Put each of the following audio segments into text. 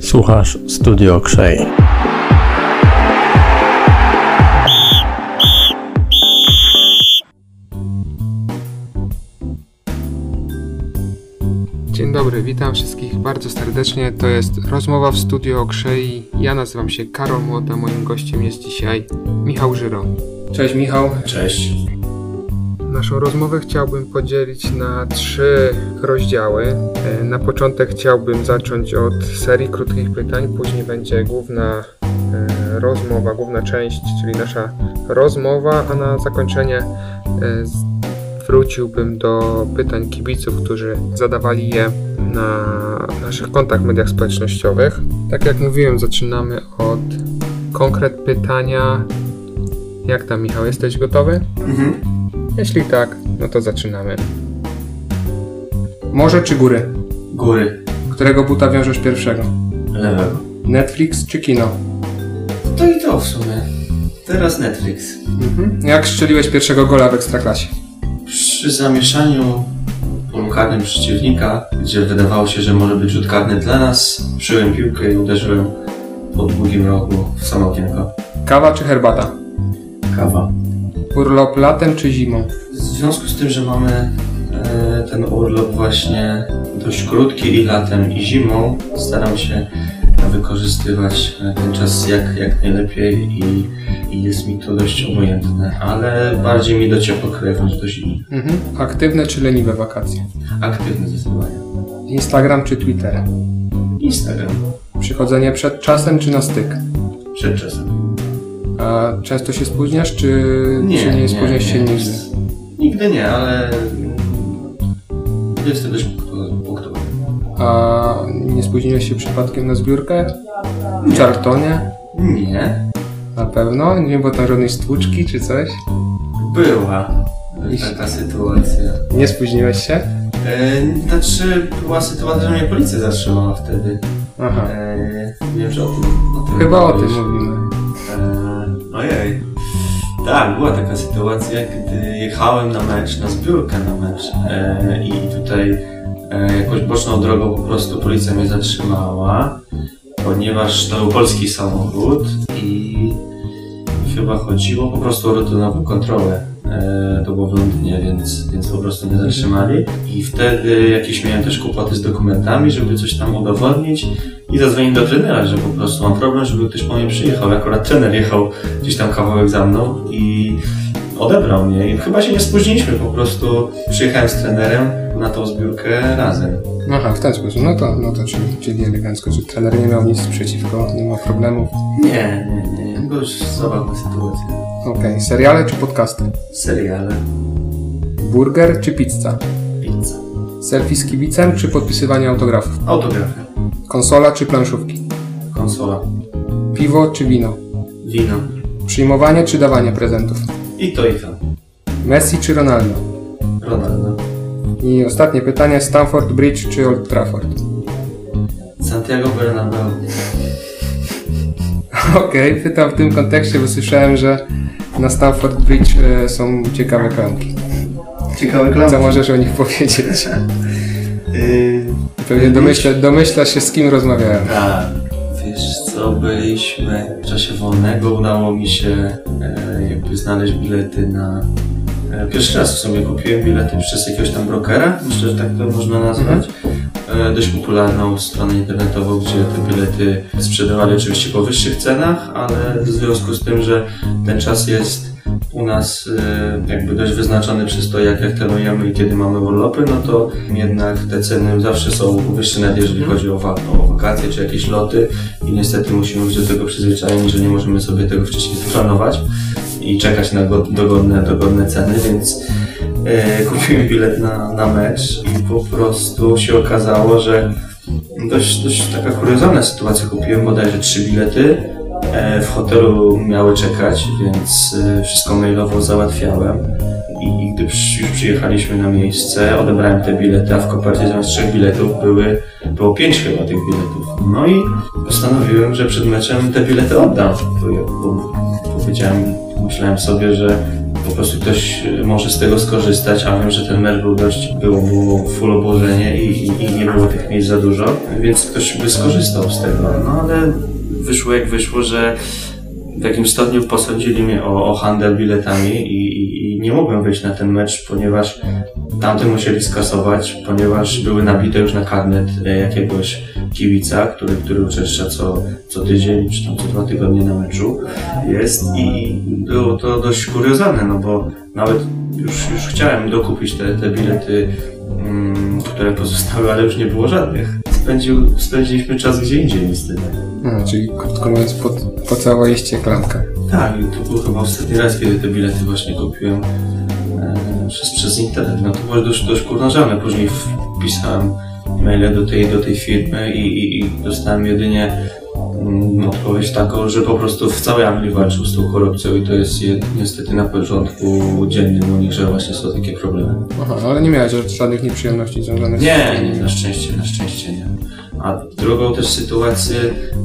Słuchasz Studio Krzej. Dzień dobry, witam wszystkich bardzo serdecznie. To jest rozmowa w studio o Krzei. Ja nazywam się Karol Młota, moim gościem jest dzisiaj Michał Żyro. Cześć Michał. Cześć. Naszą rozmowę chciałbym podzielić na trzy rozdziały. E, Na początek chciałbym zacząć od serii krótkich pytań, później będzie główna e, rozmowa, główna część, czyli nasza rozmowa, a na zakończenie e, wróciłbym do pytań kibiców, którzy zadawali je na naszych kontach mediach społecznościowych. Tak jak mówiłem, zaczynamy od konkret pytania. Jak tam, Michał, jesteś gotowy? Mhm. Jeśli tak, no to zaczynamy. Morze czy góry? Góry. Którego buta wiążesz pierwszego? Lewego. Netflix czy kino? To i to w sumie. Teraz Netflix. Mhm. Jak strzeliłeś pierwszego gola w Ekstraklasie? Przy zamieszaniu polu karnym przeciwnika, gdzie wydawało się, że może być rzut karny dla nas, przyjąłem piłkę i uderzyłem po długim rogu w samo okienko. Kawa czy herbata? Kawa. Urlop latem czy zimą? W związku z tym, że mamy e, ten urlop właśnie dość krótki i latem i zimą, staram się wykorzystywać e, ten czas jak, jak najlepiej i, i jest mi to dość obojętne, ale bardziej mi do ciepłokrajów niż do zimы. Mhm. Aktywne czy leniwe wakacje? Aktywny zdecydowanie. Instagram czy Twitter? Instagram. Przychodzenie przed czasem czy na styk? Przed czasem. A często się spóźniasz, czy nie, czy nie, spóźniasz się nigdy? Nigdy nie, ale jestem dość punktowy. A nie spóźniłeś się przypadkiem na zbiórkę? W Charltonie? Nie. Na pewno? Nie było tam żadnej stłuczki czy coś? Była taka sytuacja. Nie spóźniłeś się? E, znaczy, była sytuacja, że mnie policja zatrzymała wtedy. Aha. E, nie wiem, czy o tym, o tym Chyba o tym mówimy. Ojej. Tak, była taka sytuacja, gdy jechałem na mecz, na zbiórkę na mecz e, i tutaj e, jakąś boczną drogą po prostu policja mnie zatrzymała, ponieważ to był polski samochód i chyba chodziło po prostu o rutynową kontrolę. E, to było w Londynie, więc, więc po prostu mnie zatrzymali i wtedy jakieś miałem też kłopoty z dokumentami, żeby coś tam udowodnić i zadzwoniłem do trenera, że po prostu mam problem, żeby ktoś po mnie przyjechał. Akurat trener jechał gdzieś tam kawałek za mną i odebrał mnie i chyba się nie spóźniliśmy, po prostu przyjechałem z trenerem na tą zbiórkę razem. Aha, w ten sposób. No to, no to czyli, czyli elegancko, że trener nie miał nic przeciwko, nie ma problemów. Nie, nie, nie, to już zabawna sytuacja. Okej, seriale czy podcasty? Seriale, Burger czy pizza? pizza, Selfie z kibicem czy podpisywanie autografów? autografy, Konsola czy planszówki? konsola, Piwo czy wino? wino Przyjmowanie czy dawanie prezentów? i to i to. Messi czy Ronaldo? Ronaldo. I ostatnie pytanie, Stamford Bridge czy Old Trafford? Santiago Bernabeu. Okej, pytam w tym kontekście, bo słyszałem, że na Stamford Bridge e, są ciekawe klamki. Ciekawe Co możesz o nich powiedzieć? Yy, Pewnie domyśla, domyślasz się, z kim rozmawiałem. Tak, wiesz co, byliśmy w czasie wolnego, udało mi się e, jakby znaleźć bilety na... E, pierwszy raz w sumie kupiłem bilety przez jakiegoś tam brokera, myślę, że tak to można nazwać. E, dość popularną stronę internetową, gdzie te bilety sprzedawali oczywiście po wyższych cenach, ale w związku z tym, że ten czas jest u nas e, jakby dość wyznaczony przez to, jak, jak i kiedy mamy urlopy, no to jednak te ceny zawsze są wyższe, nawet jeżeli chodzi o, wa- o wakacje czy jakieś loty i niestety musimy być do tego przyzwyczajeni, że nie możemy sobie tego wcześniej zaplanować i czekać na go- dogodne, dogodne ceny, więc e, kupiłem bilet na, na mecz i po prostu się okazało, że dość, dość taka kuriozalna sytuacja. Kupiłem bodajże trzy bilety. E, w hotelu miały czekać, więc e, wszystko mailowo załatwiałem. I, gdy już przyjechaliśmy na miejsce, odebrałem te bilety, a w kopercie zamiast trzech biletów były, było pięć chyba tych biletów. No i postanowiłem, że przed meczem te bilety oddam. Powiedziałem, myślałem sobie, że po prostu ktoś może z tego skorzystać, a wiem, że ten mecz był dość, było, było full obłożenie i, i, i nie było tych miejsc za dużo, więc ktoś by skorzystał z tego. No ale wyszło jak wyszło, że w jakimś stopniu posądzili mnie o, o handel biletami i, i, i nie mogłem wyjść na ten mecz, ponieważ tamty musieli skasować, ponieważ były nabite już na karnet e, jakiegoś kibica, który, który uczęszcza co, co tydzień czy tam co dwa tygodnie na meczu jest i było to dość kuriozalne, no bo nawet już, już chciałem dokupić te, te bilety, mm, które pozostały, ale już nie było żadnych. Spędził, spędziliśmy czas gdzie indziej niestety. No, czyli krótko mówiąc, po, pocałaliście klamkę. Tak, to był chyba ostatni raz, kiedy te bilety właśnie kupiłem e, przez, przez internet. No to było dość, dość kurnażalne. Później wpisałem maile do tej, do tej firmy i, i, i dostałem jedynie odpowiedź taką, że po prostu w całej Anglii walczył z tą korupcją i to jest je, niestety na porządku dziennym u nich, że właśnie są takie problemy. Aha, ale nie miałeś żadnych nieprzyjemności związanych Nie, nie, na szczęście, na szczęście nie. A drugą też sytuację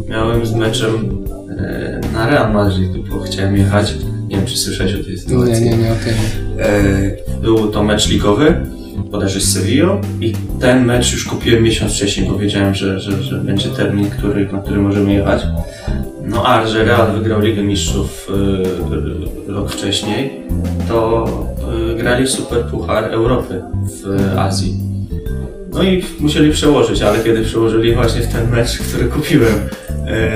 miałem z meczem e, na Real Madrid, bo chciałem jechać. Nie wiem, czy słyszałeś o tej Nie, sytuacji. nie, nie o tym. E, był to mecz ligowy, bodajże z Sevillą i ten mecz już kupiłem miesiąc wcześniej, bo wiedziałem, że, że, że będzie termin, który, na który możemy jechać. No a że Real wygrał Ligę Mistrzów e, rok wcześniej, to e, grali Super Puchar Europy w Azji. No i musieli przełożyć, ale kiedy przełożyli właśnie w ten mecz, który kupiłem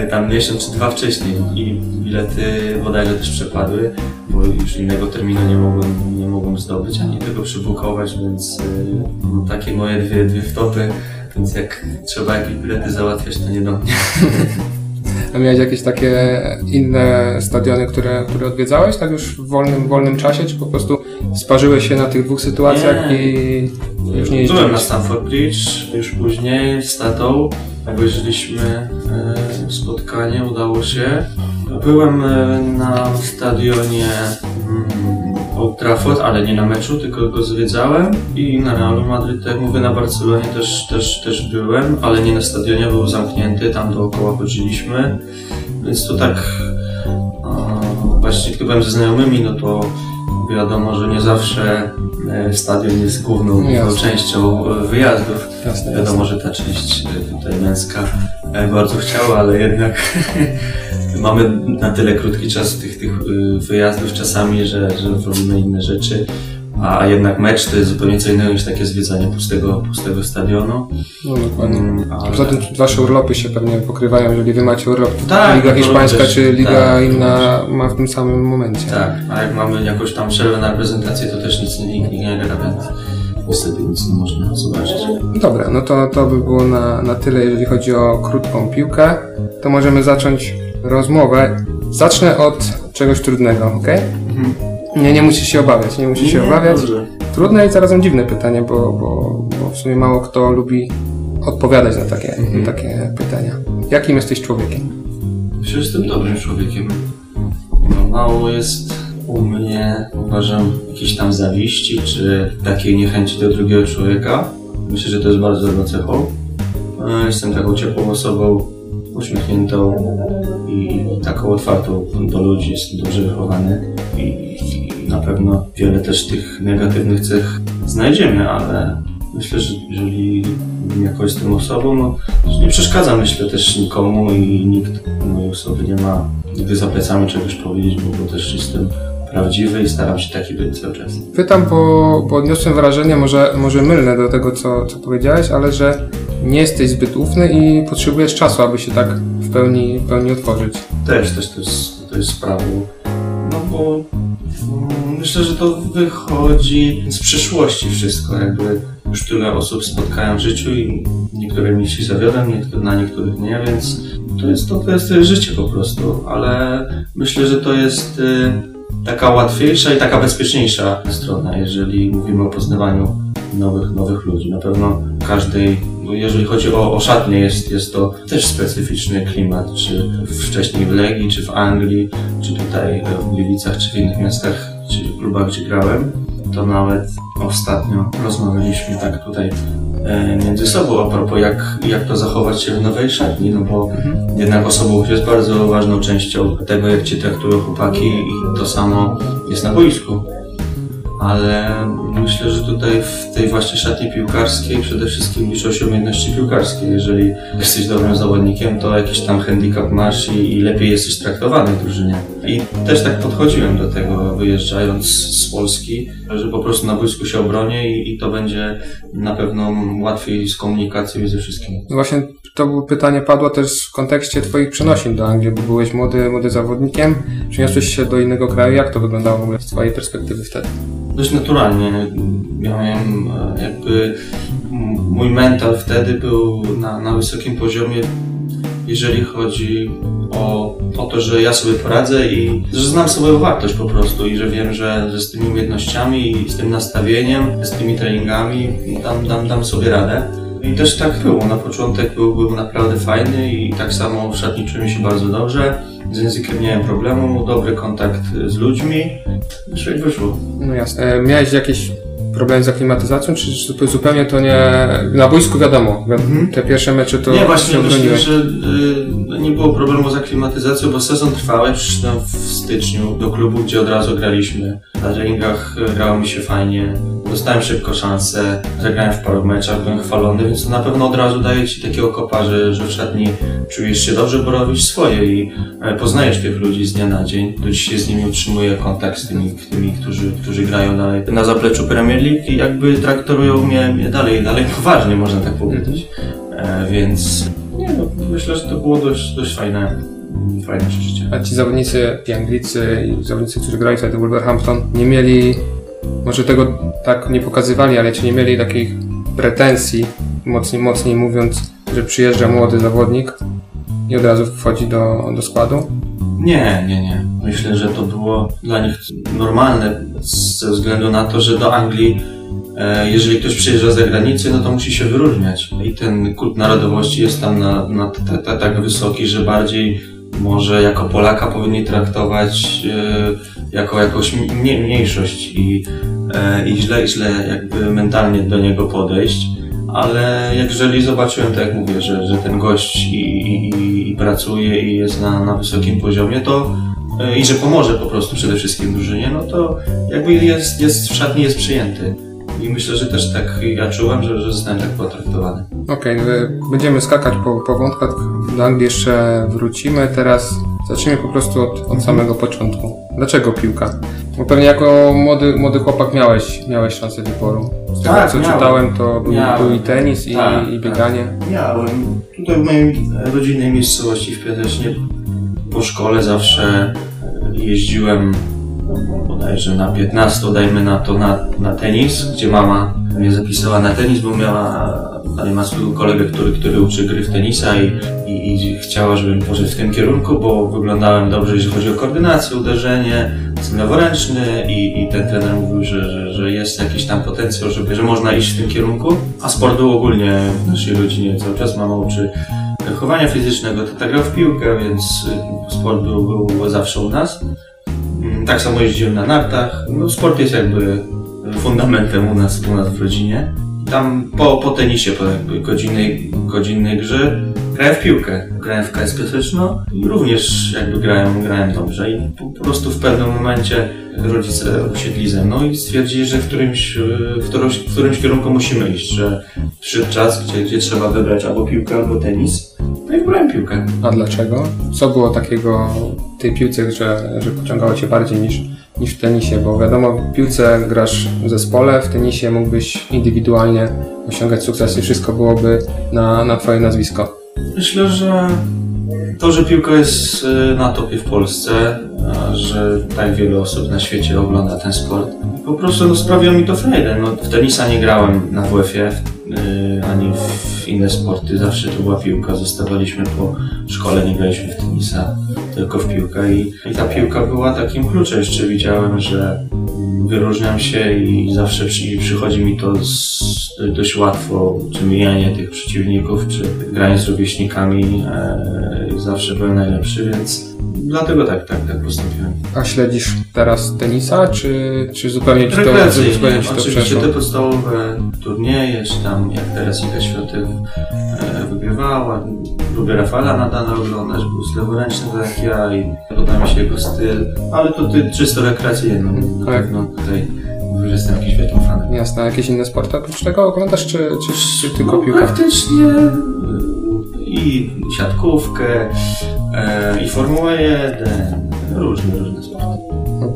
tam miesiąc czy dwa wcześniej i bilety bodajże też przepadły, bo już innego terminu nie mogłem, nie mogłem zdobyć, ani tego przybukować, więc e, no, takie moje dwie, dwie wtopy, więc jak trzeba jakieś bilety załatwiać, to nie do mnie. A miałeś jakieś takie inne stadiony, które, które odwiedzałeś, tak już w wolnym, wolnym czasie, czy po prostu sparzyłeś się na tych dwóch sytuacjach Nie. i już nie Byłem jeździłeś? na Stamford Bridge, już później z tatą. Obejrzeliśmy spotkanie, udało się. Byłem e, na stadionie mm, Old Trafford, ale nie na meczu, tylko go zwiedzałem. I na Realu Madryt, tak jak mówię, na Barcelonie też, też, też byłem, ale nie na stadionie, był zamknięty, tam dookoła chodziliśmy. Więc to tak właśnie gdy byłem ze znajomymi, no to wiadomo, że nie zawsze e, stadion jest główną, jasne. częścią wyjazdów. Jasne, Wiadomo, że ta część e, tutaj męska bardzo chciała, ale jednak mamy na tyle krótki czas tych, tych e, wyjazdów czasami, że, że robimy inne rzeczy. A jednak mecz to jest zupełnie co innego niż takie zwiedzanie pustego, pustego stadionu. No dokładnie. Mm, ale- Poza tym wasze urlopy się pewnie pokrywają, jeżeli wy macie urlop Tak, Liga Hiszpańska też- czy Liga tak, inna ma w tym samym momencie. Tak, a jak mamy jakąś tam przerwę na prezentację, to też nic nie, nikt nie gra, więc niestety nic nie można zobaczyć. Dobra, no to, to by było na, na tyle, jeżeli chodzi o krótką piłkę. To możemy zacząć rozmowę. Zacznę od czegoś trudnego, ok? Nie, nie musisz się obawiać, nie musisz się obawiać. dobrze. Trudne i zarazem dziwne pytanie, bo, bo, bo w sumie mało kto lubi odpowiadać na takie, na takie pytania. Jakim jesteś człowiekiem? Myślę, że jestem dobrym człowiekiem. No, mało jest u mnie, uważam, jakiejś tam zawiści, czy takiej niechęci do drugiego człowieka. Myślę, że to jest bardzo dobrą cechą. E, Jestem taką ciepłą osobą, uśmiechniętą i taką otwartą do ludzi. Jestem dobrze wychowany i, na pewno wiele też tych negatywnych cech znajdziemy, ale myślę, że jeżeli jakoś jestem osobą, no, nie przeszkadza myślę też nikomu i nikt mojej osoby nie ma nigdy za plecami czegoś powiedzieć, bo też jestem prawdziwy i staram się taki być cały czas. Pytam, bo, bo odniosłem wrażenie, może, może mylne do tego, co, co powiedziałeś, ale że nie jesteś zbyt ufny i potrzebujesz czasu, aby się tak w pełni, w pełni otworzyć. Też, też to jest, to jest sprawą. No bo mm, myślę, że to wychodzi z przyszłości wszystko, jakby już tyle osób spotkałem w życiu i niektóre mi się zawiodłem, niektóre, na niektórych nie, więc to jest to, to jest życie po prostu, ale myślę, że to jest y, taka łatwiejsza i taka bezpieczniejsza strona, jeżeli mówimy o poznawaniu nowych, nowych ludzi. Na pewno każdej, no jeżeli chodzi o, o jest, jest to też specyficzny klimat, czy wcześniej w Legii, czy w Anglii, czy tutaj w Gliwicach, czy w innych miastach, czy klubach, gdzie grałem. To nawet ostatnio rozmawialiśmy tak tutaj e, między sobą a propos jak, jak to zachować się w nowej szatni, no bo jednak osobowość jest bardzo ważną częścią tego, jak cię traktują chłopaki i to samo jest na boisku. Ale myślę, że tutaj w tej właśnie szatni piłkarskiej przede wszystkim liczą się umiejętności piłkarskie. Jeżeli jesteś dobrym zawodnikiem, to jakiś tam handicap masz i, i lepiej jesteś traktowany w drużynie. I też tak podchodziłem do tego, wyjeżdżając z Polski, że po prostu na boisku się obronię i, i to będzie na pewno łatwiej z komunikacją i ze wszystkim. No właśnie to było pytanie padło też w kontekście Twoich przenosin do Anglii, bo byłeś młody, młody zawodnikiem, przeniosłeś się do innego kraju. Jak to wyglądało w ogóle z Twojej perspektywy wtedy? Dość naturalnie. Miałem e, jakby mój mental wtedy był na, na wysokim poziomie, jeżeli chodzi o, o to, że ja sobie poradzę i że znam swoją wartość po prostu i że wiem, że, że z tymi umiejętnościami i z tym nastawieniem, z tymi treningami dam, dam, dam sobie radę. I też tak było. Na początek był, był naprawdę fajny i tak samo w szatni czułem się bardzo dobrze. Z językiem nie miałem problemu, dobry kontakt z ludźmi. Wyszło i wyszło. No jasne. E, miałeś jakieś problemy z aklimatyzacją, czy, zupełnie to nie... Na boisku wiadomo, mhm. te pierwsze mecze to Nie, właśnie myślę, że y, nie było problemu z aklimatyzacją, bo sezon trwały, przyszedłem w styczniu do klubu, gdzie od razu graliśmy. Na treningach grało mi się fajnie, dostałem szybko szansę, zagrałem w paru meczach, byłem chwalony, więc to na pewno od razu daje Ci takiego kopa, że, że w szatni czujesz się dobrze, bo robisz swoje i e, poznajesz tych ludzi z dnia na dzień. Do dzisiaj z nimi utrzymuję kontakt z tymi, tymi którzy, którzy grają dalej na zapleczu Premier League i jakby traktują mnie, mnie dalej, dalej poważnie, można tak powiedzieć. E, więc no, myślę, że to było dość, dość fajne fajne przeżycie. A ci zawodnicy, ci Anglicy i zawodnicy, którzy grali wtedy Wolverhampton, nie mieli może tego tak nie pokazywali, ale czy nie mieli takich pretensji, mocniej, mocniej mówiąc, że przyjeżdża młody zawodnik i od razu wchodzi do, do składu? Nie, nie, nie. Myślę, że to było dla nich normalne ze względu na to, że do Anglii jeżeli ktoś przyjeżdża z zagranicy, no to musi się wyróżniać. I ten kult narodowości jest tam na, na tak wysoki, że bardziej może jako Polaka powinni traktować e, jako jakąś mniejszość i, e, i źle, źle jakby mentalnie do niego podejść. Ale jeżeli zobaczyłem, tak jak mówię, że, że ten gość i, i, i pracuje i jest na, na wysokim poziomie, to e, i że pomoże po prostu przede wszystkim drużynie, no to jakby jest, jest w szatni jest przyjęty. I myślę, że też tak ja czułem, że, że zostałem tak potraktowany. Okej, okay, no będziemy skakać po, po wątkach. Do Anglii jeszcze wrócimy. Teraz zacznijmy po prostu od, od samego początku. Dlaczego piłka? Bo pewnie jako młody, młody chłopak miałeś, miałeś szansę wyboru. Z tego tak, co miałem. czytałem, to był, był, i tenis, i, tak, i bieganie. Tak. Miałem. Tutaj w mojej rodzinnej miejscowości w Piotrześnie po szkole zawsze jeździłem bodajże na 15, dajmy na to, na, na tenis, gdzie mama mnie zapisała na tenis, bo miała, ale ma swojego kolegę, który, który uczy gry w tenisa i, i, i chciała, żebym poszedł w tym kierunku, bo wyglądałem dobrze, jeżeli chodzi o koordynację, uderzenie, jestem leworęczny i, i ten trener mówił, że, że, że jest jakiś tam potencjał, żeby, że można iść w tym kierunku, a sport był ogólnie w naszej rodzinie cały czas mama uczy chowania fizycznego, tata grał w piłkę, więc sport był, był zawsze u nas. Tak samo jeździłem na nartach. No, sport jest jakby fundamentem u nas, u nas w rodzinie. Tam po, po tenisie, po jakby godzinnej, godzinnej grze grałem w piłkę. Grałem w KS Piotreczno i również jakby grałem, grałem dobrze. I po, po prostu w pewnym momencie rodzice usiedli ze mną i stwierdzili, że w którymś, w którymś, w którymś kierunku musimy iść, że przyszedł czas, gdzie, gdzie trzeba wybrać albo piłkę, albo tenis. No i wybrałem piłkę. A dlaczego? Co było takiego w tej piłce, że, że pociągało Cię bardziej niż, niż w tenisie? Bo wiadomo, w piłce grasz w zespole, w tenisie mógłbyś indywidualnie osiągać sukcesy, wszystko byłoby na, na Twoje nazwisko. Myślę, że to, że piłka jest y, na topie w Polsce, że tak wiele osób na świecie ogląda ten sport, po prostu no, sprawia mi to frajdę. No, w tenisa nie grałem na WF-ie, ani w inne sporty. Zawsze to była piłka. Zostawaliśmy po szkole, nie graliśmy w tenisa, tylko w piłkę. I, i ta piłka była takim kluczem. Jeszcze widziałem, że wyróżniam się i zawsze przy, przychodzi mi to z, dość łatwo, czy mijanie tych przeciwników, czy granie z rówieśnikami. E, zawsze byłem najlepszy, więc dlatego tak, tak, tak postąpiłem. A śledzisz teraz tenisa, czy, czy zupełnie ci to, zupełnie ci to Oczywiście przeszło? te podstawowe turnieje, czy tam jak teraz Iga Świątek e, wygrywała. Lubię Rafała Nadana oglądać, był z leworęczny tak ja i podoba mi się jego styl, ale to ty, czysto rekreacyjnie, no, Tak. pewno tutaj jestem jakimś wielkim fanem. Jasne, a jakieś inne sporty oprócz tego oglądasz, czy, czy, czy tylko No, piłkę? Praktycznie e, i siatkówkę, e, i Formułę 1, różne, różne sporty.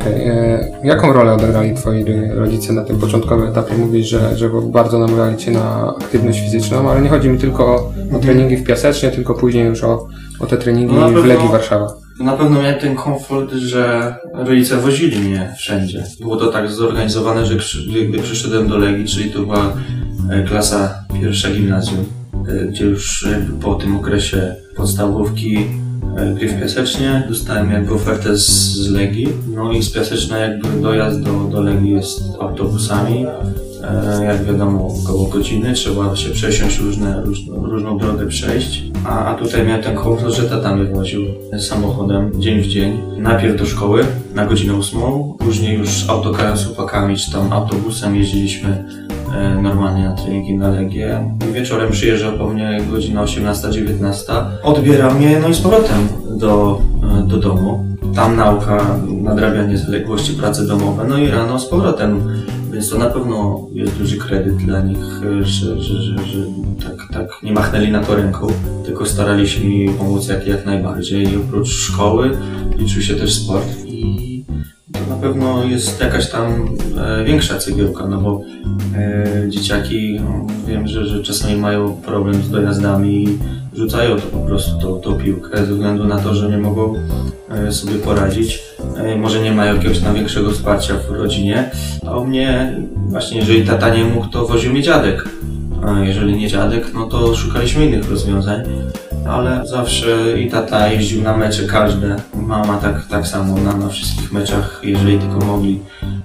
Okej. e, Jaką rolę odegrali twoi rodzice na tym początkowym etapie? Mówisz, że, że bardzo namawiali cię na aktywność fizyczną, ale nie chodzi mi tylko o, treningi w Piasecznie, tylko później już o, o te treningi No w Legii Warszawa. Na pewno miałem ten komfort, że rodzice wozili mnie wszędzie. Było to tak zorganizowane, że gdy przyszedłem do Legii, czyli to była e, klasa pierwsza gimnazjum, e, gdzie już po tym okresie podstawówki e, gry w Piasecznie dostałem jakby ofertę z, z Legii. No i z Piaseczna jakby dojazd do, do Legii jest autobusami. E, Jak wiadomo, około godziny trzeba się przesiąść, różne, różną, różną drogę przejść. A, a tutaj miałem ten komfort, że tata mnie woził samochodem dzień w dzień. Najpierw do szkoły na godzinę ósmą, później już autokarem z chłopakami czy tam autobusem jeździliśmy normalnie na treningi na Legię. Wieczorem przyjeżdżał po mnie godzina 18-19. Odbierał mnie no i z powrotem do, e, do domu. Tam nauka, nadrabianie zaległości, prace domowe, no i rano z powrotem. Więc to na pewno jest duży kredyt dla nich, e, że, że, że, że tak, tak nie machnęli na to ręką, tylko starali się mi pomóc jak, jak najbardziej. I oprócz szkoły liczył się też sport i na pewno jest jakaś tam e, większa cegiełka, no bo e, dzieciaki, no, wiem, że, że czasami mają problem z dojazdami i rzucają to po prostu tą, tą piłkę ze względu na to, że nie mogą e, sobie poradzić. Może nie mają jakiegoś tam większego wsparcia w rodzinie, a u mnie właśnie jeżeli tata nie mógł, to woził mnie dziadek. A jeżeli nie dziadek, no to szukaliśmy innych rozwiązań. Ale zawsze i tata jeździł na mecze każde. Mama tak, tak samo na, na wszystkich meczach, jeżeli tylko mogli,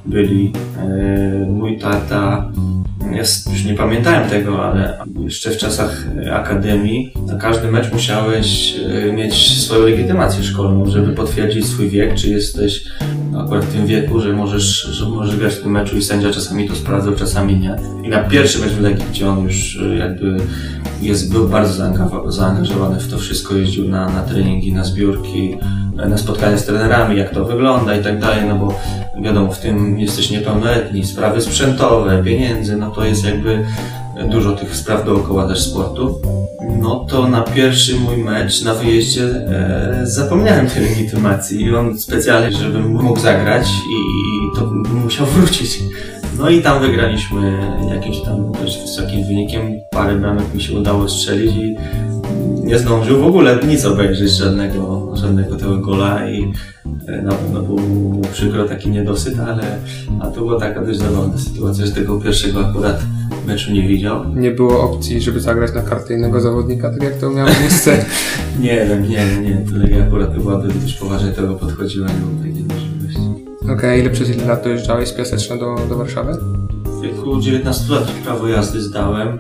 byli. E, mój tata, jest, już nie pamiętałem tego, ale jeszcze w czasach akademii na każdy mecz musiałeś e, mieć swoją legitymację szkolną, żeby potwierdzić swój wiek, czy jesteś akurat w tym wieku, że możesz, że możesz grać w tym meczu i sędzia czasami to sprawdzał, czasami nie. I na pierwszy mecz w Legii, gdzie on już e, jakby jest, był bardzo zaangażowany, zaangażowany w to wszystko, jeździł na, na treningi, na zbiórki, e, na spotkania z trenerami, jak to wygląda i tak dalej, no bo wiadomo, w tym jesteś niepełnoletni, sprawy sprzętowe, pieniędzy, no to jest jakby dużo tych spraw dookoła też sportu. No to na pierwszy mój mecz na wyjeździe e, zapomniałem tej legitymacji i on specjalnie, żebym mógł zagrać i, to musiał wrócić. No i tam wygraliśmy jakimś tam dość wysokim wynikiem. Parę bramek mi się udało strzelić i nie zdążył w ogóle nic obejrzeć, żadnego, żadnego tego gola i e, na pewno był mu przykro taki niedosyt, ale a to była taka dość zabawna sytuacja, że tego pierwszego akurat meczu nie widział. Nie było opcji, żeby zagrać na kartę innego zawodnika, tak jak to miało miejsce. Nie wiem, nie, nie, nie, to Legia akurat była dość poważnie tego podchodziła, nie mam takiej możliwości. Okej, ile przez ile lat dojeżdżałeś z Piaseczna do, do Warszawy? W wieku 19 lat prawo jazdy zdałem,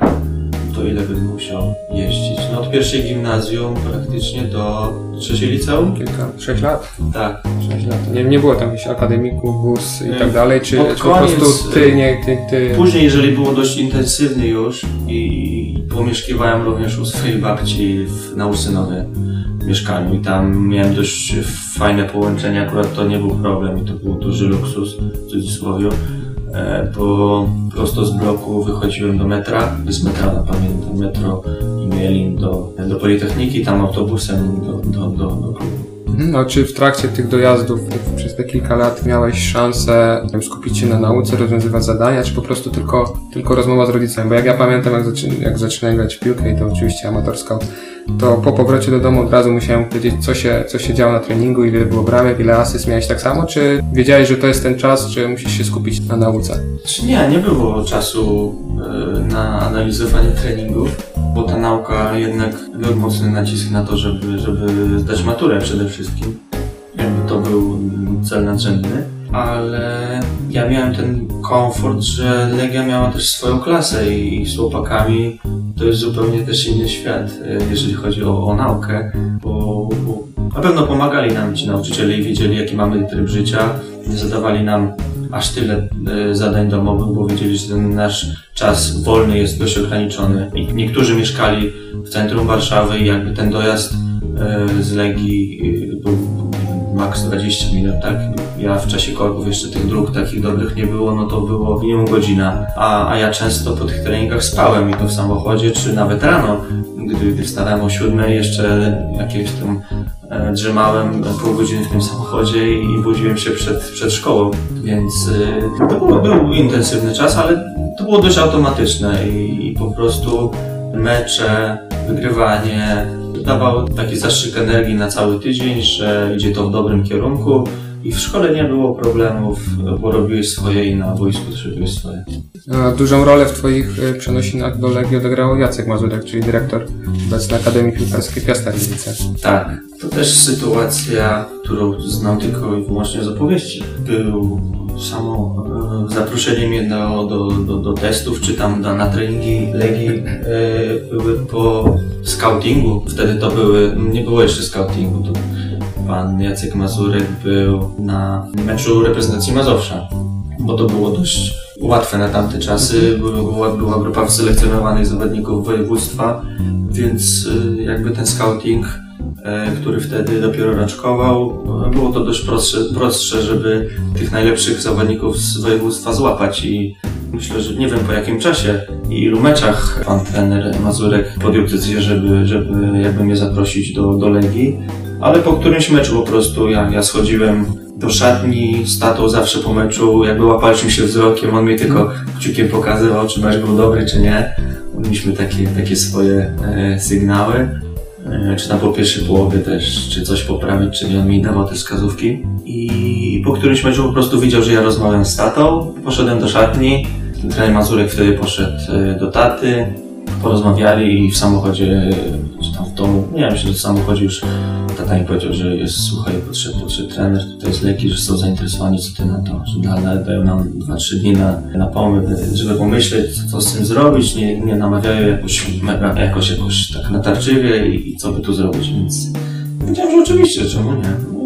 to ile bym musiał jeździć? No od pierwszej gimnazjum praktycznie do trzeciej liceum? Kilka, sześć lat? Tak. Sześć lat. Nie, nie było tam jakichś akademików, GUS i tak dalej, czy, czy po prostu ty, nie, ty, ty... Później, jeżeli było dość intensywny już i pomieszkiwałem również u swojej babci w, na Usynowie mieszkaniu i tam miałem dość fajne połączenie, akurat to nie był problem i to był duży luksus w cudzysłowie, bo prosto z bloku wychodziłem do metra, z metra pamiętam, metro i Mielin do, do Politechniki, tam autobusem do, do, do, do klubu. No, czy w trakcie tych dojazdów przez te kilka lat miałeś szansę wiem, skupić się na nauce, rozwiązywać zadania, czy po prostu tylko, tylko rozmowa z rodzicem? Bo jak ja pamiętam, jak, zaczy, jak zaczynałem grać w piłkę i to oczywiście amatorska, to po powrocie do domu od razu musiałem powiedzieć, co się, co się działo na treningu, ile było bramek, ile asyst miałeś tak samo, czy wiedziałeś, że to jest ten czas, że musisz się skupić na nauce? Czy nie, nie było czasu e, na analizowanie treningów, bo ta nauka jednak był mocny nacisk na to, żeby, żeby zdać maturę przede wszystkim. Jakby to był cel nadrzędny. Ale ja miałem ten komfort, że Legia miała też swoją klasę i z chłopakami to jest zupełnie też inny świat, e, jeżeli chodzi o, o naukę, bo, bo na pewno pomagali nam ci nauczyciele i wiedzieli, jaki mamy tryb życia, nie zadawali nam aż tyle e, zadań domowych, bo wiedzieli, że ten nasz czas wolny jest dość ograniczony. Niektórzy mieszkali w centrum Warszawy i jakby ten dojazd e, z Legii był maks 20 minut, tak? Ja w czasie korków jeszcze tych dróg takich dobrych nie było, no to było minimum godzina. A, a ja często po tych treningach spałem i to w samochodzie, czy nawet rano, gdy, gdy wstawałem o siódmej, jeszcze jakieś tam e, drzemałem pół godziny w tym samochodzie i, budziłem się przed, przed szkołą. Więc e, to był, był intensywny czas, ale to było dość automatyczne i, i po prostu mecze, wygrywanie, dawał taki zastrzyk energii na cały tydzień, że idzie to w dobrym kierunku i w szkole nie było problemów, bo robiłeś swoje i na boisku też robiłeś swoje. Dużą rolę w Twoich e, przenosinach do Legii odegrał Jacek Mazurek, czyli dyrektor obecnej Akademii Piłkarskiej Piasta Gliwice. Tak, to też sytuacja, którą znam tylko i wyłącznie z opowieści. Był samo e, zaproszenie mnie do, do, do, do testów, czy tam na, na treningi Legii e, były po scoutingu. Wtedy to były, nie było jeszcze scoutingu, to pan Jacek Mazurek był na meczu reprezentacji Mazowsza, bo to było dość łatwe na tamte czasy. Była, była grupa wyselekcjonowanych zawodników województwa, więc e, jakby ten scouting który wtedy dopiero raczkował. Było to dość prostsze, prostsze, żeby tych najlepszych zawodników z województwa złapać i myślę, że nie wiem po jakim czasie i ilu meczach pan trener Mazurek podjął decyzję, żeby, żeby jakby mnie zaprosić do, do Legii, ale po którymś meczu po prostu ja, ja schodziłem do szatni z tatą zawsze po meczu, jakby łapaliśmy się wzrokiem, on mi tylko kciukiem pokazywał, czy mecz był dobry, czy nie. Mieliśmy takie, takie swoje e, sygnały e, czy tam po pierwszej połowie też, czy coś poprawić, czyli on mi dawał te wskazówki. I po którymś meczu po prostu widział, że ja rozmawiam z tatą, poszedłem do szatni, trener Mazurek wtedy poszedł e, do taty, porozmawiali i w samochodzie, czy tam w domu, nie wiem, myślę, że w samochodzie już tata mi powiedział, że jest, słuchaj, podszedł trener, tutaj jest leki, że są zainteresowani, co ty na to, że da, dają nam 2-3 dni na, na pomysł, żeby pomyśleć, co z tym zrobić, nie, nie namawiają jakoś, jakoś, jakoś tak natarczywie i, i co by tu zrobić, więc powiedziałem, że oczywiście, czemu nie. No,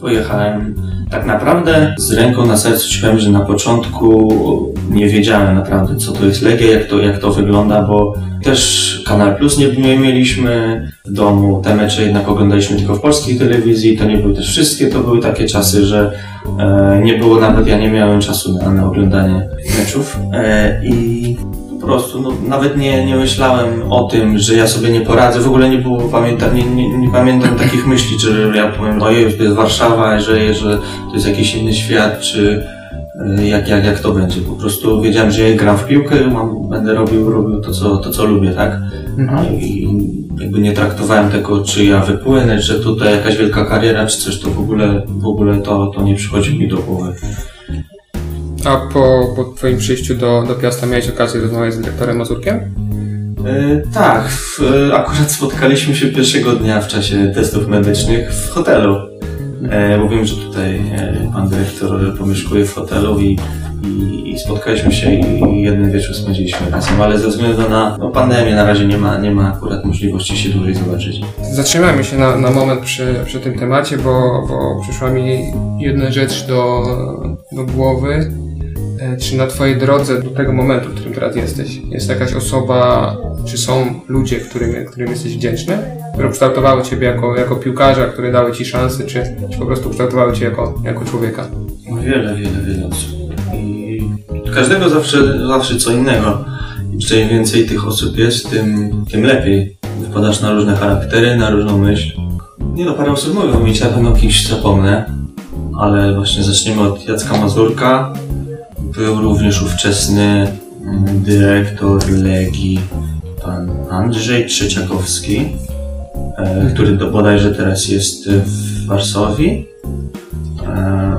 pojechałem. Tak naprawdę z ręką na sercu ci powiem, że na początku nie wiedziałem naprawdę, co to jest Legia, jak to, jak to wygląda, bo też Kanal Plus nie, nie mieliśmy w domu. Te mecze jednak oglądaliśmy tylko w polskiej telewizji. To nie były też wszystkie. To były takie czasy, że e, nie było nawet, ja nie miałem czasu na, na oglądanie meczów. E, I po prostu no, nawet nie, nie myślałem o tym, że ja sobie nie poradzę. W ogóle nie było, pamiętam, nie, nie, nie pamiętam takich myśli, czy ja powiem, ojej, to jest Warszawa, że, że to jest jakiś inny świat, czy jak, jak, jak to będzie. Po prostu wiedziałem, że gram w piłkę, mam, będę robił, robił to, co, to, co lubię, tak? I jakby nie traktowałem tego, czy ja wypłynę, że tutaj jakaś wielka kariera, czy coś, to w ogóle, w ogóle to, to nie przychodzi mi do głowy. A po, po Twoim przyjściu do, do Piasta miałeś okazję rozmawiać z dyrektorem Mazurkiem? E, tak, w, e, akurat spotkaliśmy się pierwszego dnia w czasie testów medycznych w hotelu. E, mówiłem, że tutaj e, pan dyrektor pomieszkuje w hotelu i, i, i spotkaliśmy się i jeden wieczór spędziliśmy razem, ale ze względu na no, pandemię na razie nie ma, nie ma akurat możliwości się dłużej zobaczyć. Zatrzymajmy się na, na moment przy, przy tym temacie, bo, bo przyszła mi jedna rzecz do, do głowy. E, Czy na Twojej drodze do tego momentu, w którym teraz jesteś, jest jakaś osoba, czy są ludzie, którym, którym jesteś wdzięczny, które kształtowały Ciebie jako, jako piłkarza, które dały Ci szansy, czy, czy po prostu kształtowały Cię jako, jako człowieka? No wiele, wiele, wiele osób. I każdego zawsze, zawsze co innego. Im więcej tych osób jest, tym, tym lepiej. Wpadasz na różne charaktery, na różną myśl. Nie no, parę osób mogę wymienić, na pewno kimś zapomnę, ale właśnie zaczniemy od Jacka Mazurka. Był również ówczesny mm, dyrektor Legii, pan Andrzej Trzeciakowski, e, który bodajże teraz jest w Warszawie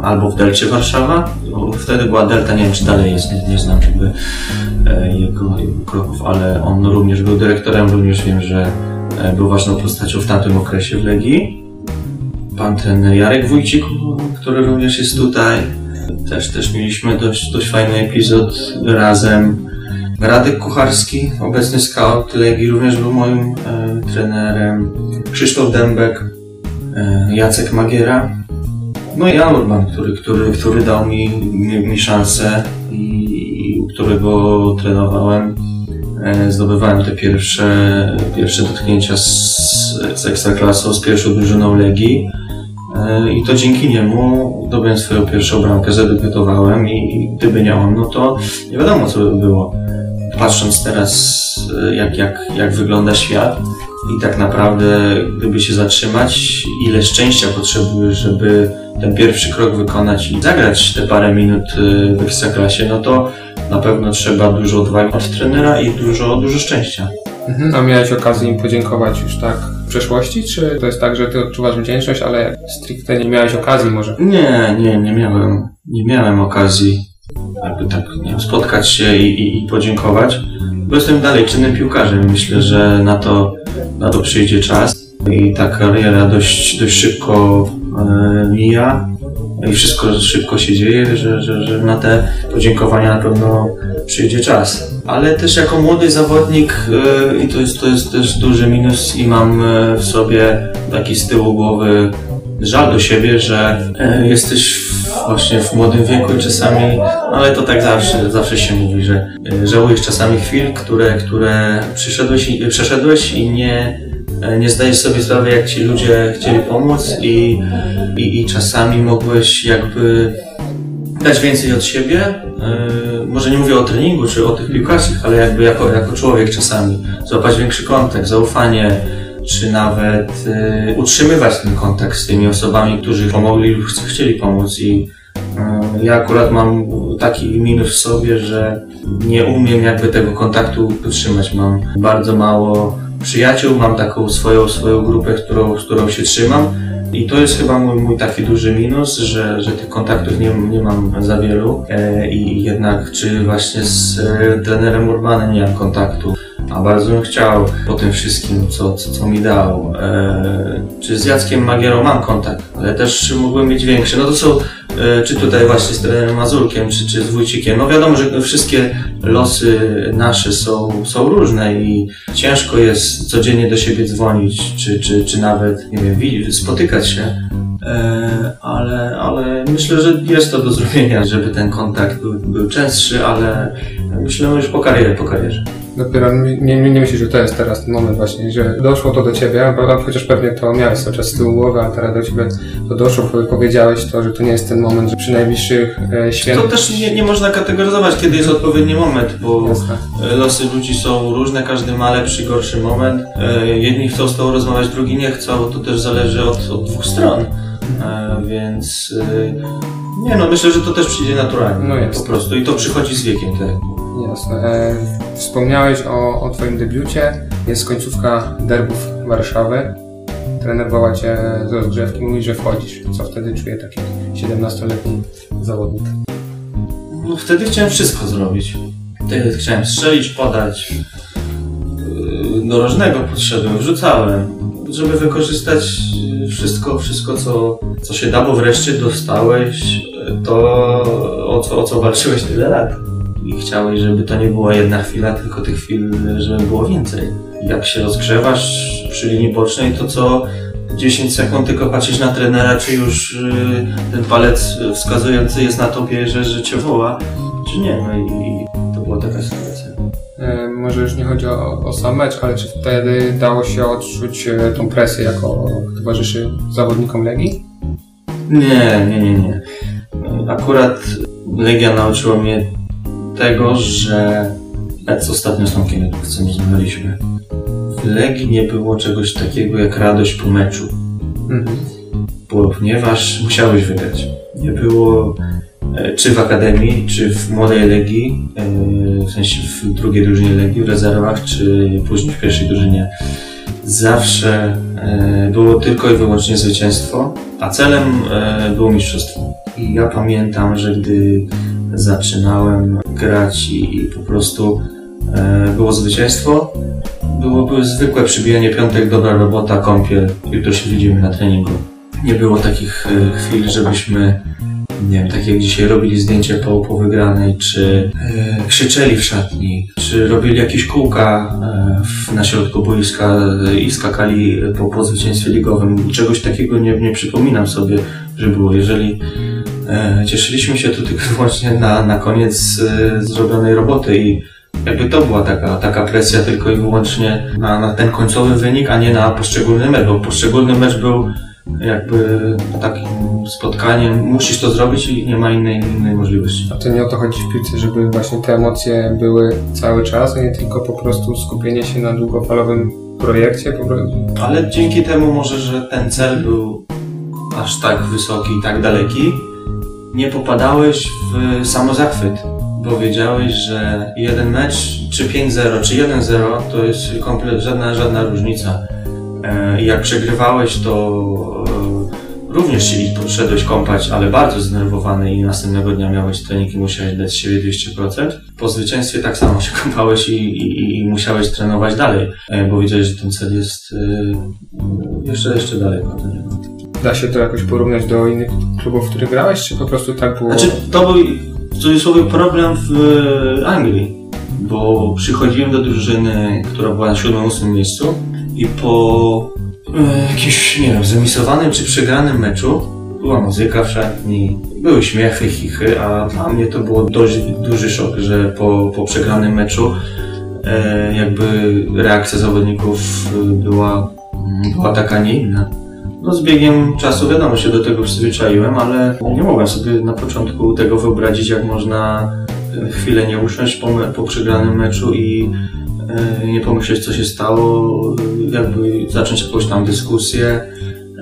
albo w Delcie Warszawa. Wtedy była Delta, nie wiem czy dalej jest, nie, nie znam jakby e, jego, jego kroków, ale on również był dyrektorem, również wiem, że e, był ważną postacią w tamtym okresie w Legii. Pan trener Jarek Wójcik, który również jest tutaj. Też, też mieliśmy dość, dość fajny epizod razem. Radek Kucharski, obecny scout Legii, również był moim e, trenerem. Krzysztof Dębek, e, Jacek Magiera. No i Jan Urban, który, który, który dał mi, mi, mi szansę i, i którego trenowałem. E, zdobywałem te pierwsze, pierwsze dotknięcia z, z Ekstraklasą, z pierwszą drużyną Legii. E, I to dzięki niemu zdobyłem swoją pierwszą bramkę, zadebiutowałem i, gdyby nie on, no to nie wiadomo co by było. Patrząc teraz e, jak, jak, jak wygląda świat i tak naprawdę gdyby się zatrzymać, ile szczęścia potrzebujesz, żeby ten pierwszy krok wykonać i zagrać te parę minut e, w Ekstraklasie, no to na pewno trzeba dużo odwagi od trenera i dużo, dużo szczęścia. Mhm. A miałeś okazję im podziękować już tak przeszłości? Czy to jest tak, że ty odczuwasz wdzięczność, ale stricte nie miałeś okazji może? Nie, nie, nie miałem, nie miałem okazji jakby tak nie spotkać się i, i, i podziękować, bo jestem dalej czynnym piłkarzem. Myślę, że na to, na to przyjdzie czas i ta kariera dość, dość szybko e, mija i wszystko szybko się dzieje, że, że, że na te podziękowania na pewno przyjdzie czas. Ale też jako młody zawodnik e, i to jest, to jest też duży minus i mam e, w sobie taki z tyłu głowy żal do siebie, że e, jesteś właśnie w młodym wieku i czasami, no ale to tak zawsze, zawsze się mówi, że żałujesz czasami chwil, które, które przyszedłeś przeszedłeś i nie, nie zdajesz sobie sprawy, jak ci ludzie chcieli pomóc i, i, i czasami mogłeś jakby dać więcej od siebie. Yy, może nie mówię o treningu czy o tych piłkarskich, ale jakby jako, jako człowiek czasami. Złapać większy kontakt, zaufanie, czy nawet yy, utrzymywać ten kontakt z tymi osobami, którzy pomogli lub chcieli pomóc. I ja akurat mam taki minus w sobie, że nie umiem jakby tego kontaktu utrzymać. Mam bardzo mało przyjaciół, mam taką swoją, swoją grupę, którą, z którą się trzymam. I to jest chyba mój, mój taki duży minus, że, że tych kontaktów nie, nie mam za wielu. E, i jednak czy właśnie z e, trenerem Urbanem nie mam kontaktu, a bardzo bym chciał po tym wszystkim, co, co, co mi dał. E, czy z Jackiem Magierą mam kontakt, ale też mógłbym mieć większy. No to są e, czy tutaj właśnie z trenerem Mazurkiem, czy, czy z Wójcikiem. No wiadomo, że wszystkie losy nasze są, są różne i ciężko jest codziennie do siebie dzwonić, czy, czy, czy nawet, nie wiem, wi- spotykać się. E, ale, ale myślę, że jest to do zrobienia, żeby ten kontakt był, był częstszy, ale myślę już po karierze, po karierze. Dopiero nie, nie, nie myślisz, że to jest teraz ten moment właśnie, że doszło to do ciebie, prawda? chociaż pewnie to miałeś cały czas z tyłu głowy, a teraz do ciebie to doszło, powiedziałeś to, że to nie jest ten moment, że przy najbliższych e, To świętach... też nie, nie można kategoryzować, kiedy jest odpowiedni moment, bo Jasne. e, losy ludzi są różne, każdy ma lepszy, gorszy moment. E, Jedni chcą z tobą rozmawiać, drugi nie chcą, to też zależy od, od dwóch stron. E, Więc e, nie no, myślę, że to też przyjdzie naturalnie. No jest. Po prostu i to przychodzi z wiekiem, tak. Jasne. Wspomniałeś o, o Twoim debiucie. Jest końcówka derbów Warszawy. Trener woła Cię z rozgrzewki, mówi, że wchodzisz. Co wtedy czuje taki 17-letni zawodnik? No, wtedy chciałem wszystko zrobić. Wtedy chciałem strzelić, podać. Yy, Do rożnego podszedłem, wrzucałem, żeby wykorzystać wszystko, wszystko co, co się da, bo wreszcie dostałeś to, o co, o co walczyłeś tyle lat. I chciałeś, żeby to nie była jedna chwila, tylko tych chwil, żeby było więcej. Jak się rozgrzewasz przy linii bocznej, to co 10 sekund tylko patrzysz na trenera, czy już yy, ten palec wskazujący jest na tobie, że, że cię woła, czy nie. No i, to była taka sytuacja. E, może już nie chodzi o, o sam mecz, ale czy wtedy dało się odczuć e, tą presję, jako towarzyszy zawodnikom Legii? Nie, nie, nie, nie. Akurat Legia nauczyła mnie tego, że jak ostatnio z Tomkiem Edwardem rozmawialiśmy, w Legii nie było czegoś takiego jak radość po meczu. Mhm. ponieważ musiałeś wygrać. Nie było e, czy w Akademii, czy w Młodej Legii, e, w sensie w drugiej drużynie Legii, w rezerwach, czy później w pierwszej drużynie. Zawsze e, było tylko i wyłącznie zwycięstwo, a celem było mistrzostwo. I ja pamiętam, że gdy zaczynałem grać i, i po prostu e, było zwycięstwo, było, były zwykłe przybijanie piątek, dobra robota, kąpiel, jutro się widzimy na treningu. Nie było takich e, chwil, żebyśmy nie wiem, tak jak dzisiaj robili zdjęcie po, po wygranej, czy e, krzyczeli w szatni, czy robili jakieś kółka e, w, na środku boiska i skakali po, po zwycięstwie ligowym. Czegoś takiego nie, nie przypominam sobie, że było. Jeżeli cieszyliśmy się tu tylko wyłącznie na, na koniec e, zrobionej roboty i jakby to była taka, taka presja tylko i wyłącznie na, na ten końcowy wynik, a nie na poszczególny mecz, bo poszczególny mecz był jakby takim spotkaniem, musisz to zrobić i nie ma innej, innej możliwości. To nie o to chodzi w piłce, żeby właśnie te emocje były cały czas, a nie tylko po prostu skupienie się na długofalowym projekcie. Po prostu. Ale dzięki temu może, że ten cel był aż tak wysoki i tak daleki, nie popadałeś w samozachwyt, bo wiedziałeś, że jeden mecz, czy 5-0, czy 1-0, to jest komplet, żadna, żadna różnica. E, I jak przegrywałeś, to e, również się poszedłeś kąpać, ale bardzo zdenerwowany i następnego dnia miałeś trening i musiałeś dać z siebie 200%. Po zwycięstwie tak samo się kąpałeś i, i, i musiałeś trenować dalej, e, bo wiedziałeś, że ten cel jest jeszcze, jeszcze daleko do niego. Da się to jakoś porównać do innych klubów, w których grałeś, czy po prostu tak było? Znaczy, to był w cudzysłowie problem w Anglii, bo przychodziłem do drużyny, która była na siódmym, ósmym miejscu i po e, jakimś, nie wiem, zremisowanym czy przegranym meczu była muzyka w szatni, były śmiechy, chichy, a dla mnie to było dość duży szok, że po, po przegranym meczu e, jakby reakcja zawodników była, była taka, nie inna. No z biegiem czasu wiadomo się do tego przyzwyczaiłem, ale nie mogłem sobie na początku tego wyobrazić, jak można chwilę nie usiąść po, po przegranym meczu i e, nie pomyśleć, co się stało, jakby zacząć jakąś tam dyskusję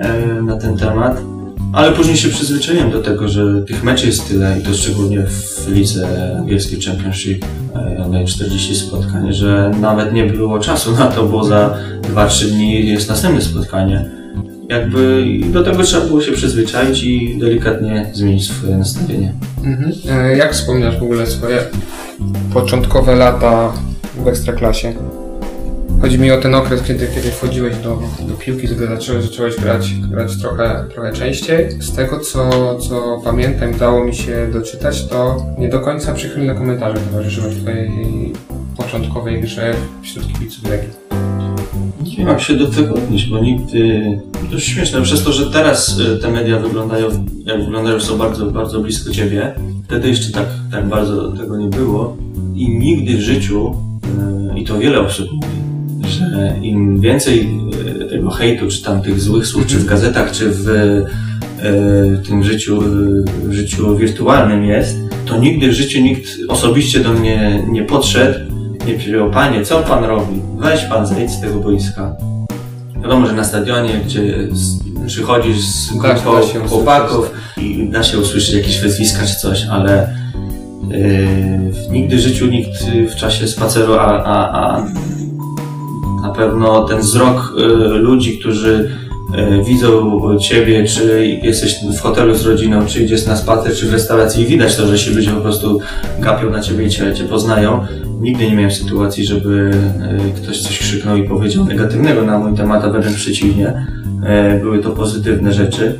e, na ten temat. Ale później się przyzwyczaiłem do tego, że tych meczy jest tyle i to szczególnie w lidze angielskiej Championship e, 40 spotkań, że nawet nie było czasu na to, bo za 2-3 dni jest następne spotkanie. Jakby do tego trzeba było się przyzwyczaić i delikatnie zmienić swoje nastawienie. Mhm. E, jak wspominasz w ogóle swoje początkowe lata w Ekstraklasie? Chodzi mi o ten okres, kiedy, kiedy wchodziłeś do, do piłki, kiedy zacząłeś, zacząłeś grać, grać trochę, trochę częściej. Z tego, co, co pamiętam, udało mi się doczytać, to nie do końca przychylne komentarze towarzyszyły Twojej początkowej grze wśród kibiców Legii. Nie mam się do tego odnieść, bo nigdy... To śmieszne, przez to, że teraz y, te media wyglądają, jak wyglądają, są bardzo, bardzo blisko Ciebie. Wtedy jeszcze tak, tak bardzo tego nie było. I nigdy w życiu, y, i to wiele osób mówi, że im więcej y, tego hejtu, czy tam tych złych słów, czy w gazetach, czy w tym życiu, w życiu wirtualnym jest, to nigdy w życiu nikt osobiście do mnie nie podszedł nie powiedział, panie, co pan robi? Weź pan zejdź z tego boiska. Wiadomo, że na stadionie, gdzie przychodzisz z grupą chłopaków i da się usłyszeć jakieś wezwiska czy coś, ale yy, nigdy w życiu nikt w czasie spaceru, a, a, a na pewno ten wzrok yy, ludzi, którzy yy, widzą ciebie, czy jesteś w hotelu z rodziną, czy idziesz na spacer, czy w restauracji i widać to, że się ludzie po prostu gapią na ciebie i cię, poznają Nigdy nie miałem sytuacji, żeby e, ktoś coś krzyknął i powiedział negatywnego na mój temat, a wręcz przeciwnie. E, były to pozytywne rzeczy.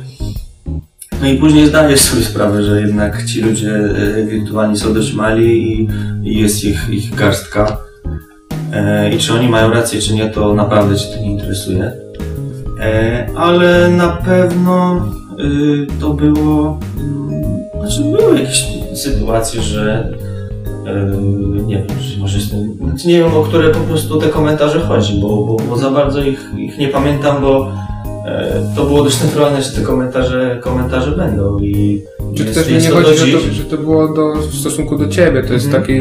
No i później zdajesz sobie sprawę, że jednak ci ludzie e, wirtualni są dość mali i, i jest ich, ich garstka. I czy oni mają rację, czy nie, to naprawdę Cię to nie interesuje. Ale na pewno to było. Mm, znaczy, były jakieś sytuacje, że Yy, nie wiem, może jestem, znaczy nie wiem, o które po prostu te komentarze chodzi, bo, bo, bo za bardzo ich, ich nie pamiętam, bo e, to było dość naturalne, że te komentarze, komentarze będą i czy to też nie chodzi, że to, że to było do, w stosunku do Ciebie, to jest mm. taki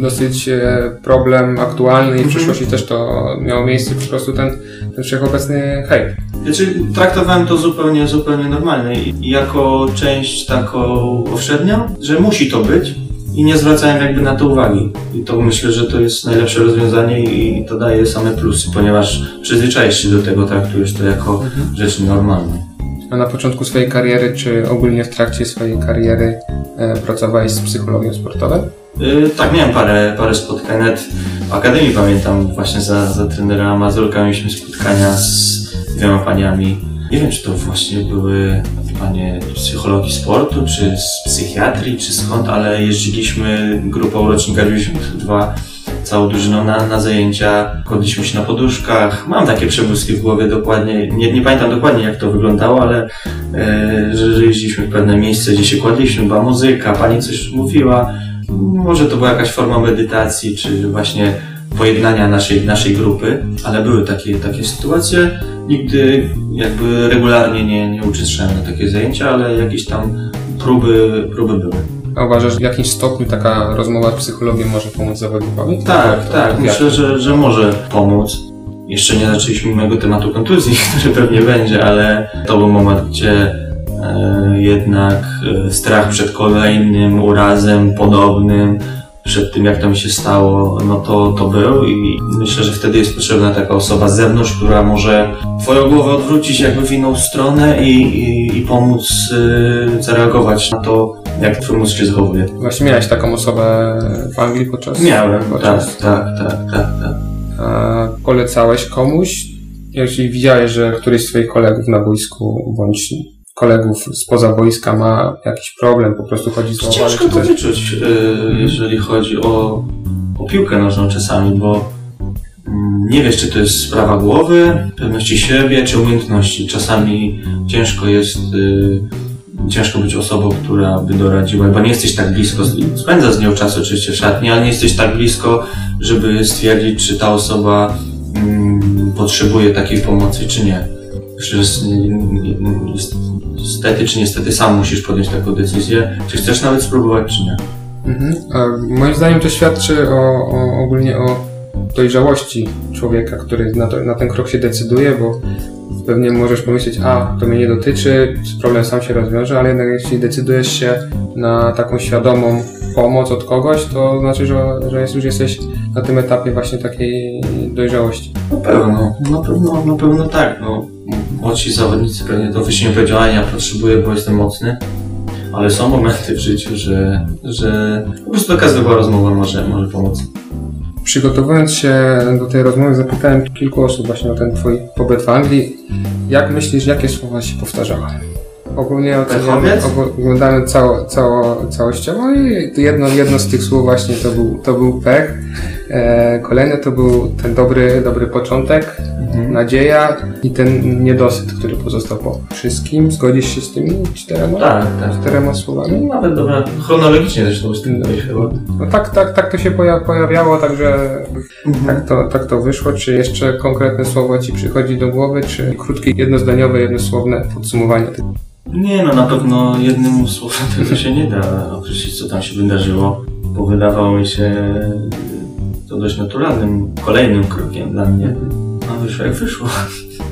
dosyć e, problem aktualny i w mhm. przyszłości też to miało miejsce, po prostu ten, ten wszechobecny hejt. Znaczy, traktowałem to zupełnie, zupełnie normalnie i jako część taką powszednią, że musi to być, i nie zwracałem jakby na to uwagi. I to myślę, że to jest najlepsze rozwiązanie i to daje same plusy, ponieważ przyzwyczaisz się do tego, traktujesz to jako mhm. rzecz normalną. Na początku swojej kariery, czy ogólnie w trakcie swojej kariery e, pracowałeś z psychologią sportową? Yy, tak, miałem parę, parę spotkań. Nawet w Akademii pamiętam właśnie za, za trenera Mazurka mieliśmy spotkania z dwiema paniami. Nie wiem, czy to właśnie były panie psychologii sportu, czy z psychiatrii, czy skąd, ale jeździliśmy grupą rocznika 92 całą drużyną na, na zajęcia, kładliśmy się na poduszkach. Mam takie przebłyski w głowie dokładnie, nie, nie pamiętam dokładnie jak to wyglądało, ale e, że, że jeździliśmy w pewne miejsce, gdzie się kładliśmy, była muzyka, pani coś mówiła. Może to była jakaś forma medytacji, czy właśnie pojednania naszej, naszej grupy, ale były takie, takie sytuacje. Nigdy jakby regularnie nie, nie uczestniczyłem na takie zajęcia, ale jakieś tam próby, próby były. A uważasz, w jakimś stopniu taka rozmowa z psychologiem może pomóc zawodnikowi? Tak, tak, myślę, że, że może pomóc. Jeszcze nie zaczęliśmy mojego tematu kontuzji, który pewnie będzie, ale to był moment, gdzie e, jednak e, strach przed kolejnym urazem podobnym, przed tym, jak to mi się stało, no to, to był i myślę, że wtedy jest potrzebna taka osoba z zewnątrz, która może twoją głowę odwrócić jakby w inną stronę i, i, i pomóc y, zareagować na to, jak mózg się zachowuje. Właśnie miałeś taką osobę w Anglii podczas... Miałem, podczas... tak, tak, tak, tak, tak. A polecałeś komuś, jeśli widziałeś, że któryś z twoich kolegów na boisku bądź kolegów spoza wojska ma jakiś problem, po prostu chodzi z Ciężko to wyczuć, y, jeżeli chodzi o, o piłkę nożną czasami, bo mm, nie wiesz, czy to jest sprawa głowy, pewności siebie, czy umiejętności. Czasami ciężko jest, y, ciężko być osobą, która by doradziła, bo nie jesteś tak blisko, spędza z nią czas oczywiście w szatni, ale nie jesteś tak blisko, żeby stwierdzić, czy ta osoba mm, potrzebuje takiej pomocy, czy nie. Że niestety czy niestety sam musisz podjąć taką decyzję, czy chcesz nawet spróbować, czy nie. Mhm. Moim zdaniem to świadczy o, o, ogólnie o dojrzałości człowieka, który na, to, na ten krok się decyduje, bo pewnie możesz pomyśleć, a to mnie nie dotyczy, problem sam się rozwiąże, ale jednak jeśli decydujesz się na taką świadomą pomoc od kogoś, to znaczy, że, że już jesteś na tym etapie właśnie takiej dojrzałości. Na pewno, na pewno, na pewno tak. No, młodsi zawodnicy pewnie to wysiłku działania potrzebuję, bo jestem mocny, ale są momenty w życiu, że, że po prostu taka zwykła rozmowa może, może pomóc. Przygotowując się do tej rozmowy, zapytałem kilku osób właśnie o ten twój pobyt w Anglii. Jak myślisz, jakie słowa się powtarzały? Ogólnie oceniamy, oglądamy cało, cało, całościowo i jedno, jedno z tych słów właśnie to był, to był pech. E, kolejne to był ten dobry, dobry początek. Nadzieja i ten niedosyt, który pozostał po wszystkim. Zgodzisz się z tymi czterema, tak, tak. czterema słowami? No, nawet dobra, chronologicznie zresztą z tym no, chyba. No tak, tak, tak to się pojawiało, także mhm. tak, to, tak to wyszło. Czy jeszcze konkretne słowo Ci przychodzi do głowy, czy krótkie, jednosdaniowe, jednosłowne podsumowanie tego? Nie, no na pewno jednym słowem tego się nie da określić, co tam się wydarzyło, bo wydawało mi się to dość naturalnym kolejnym krokiem dla mnie, a wyszło jak wyszło.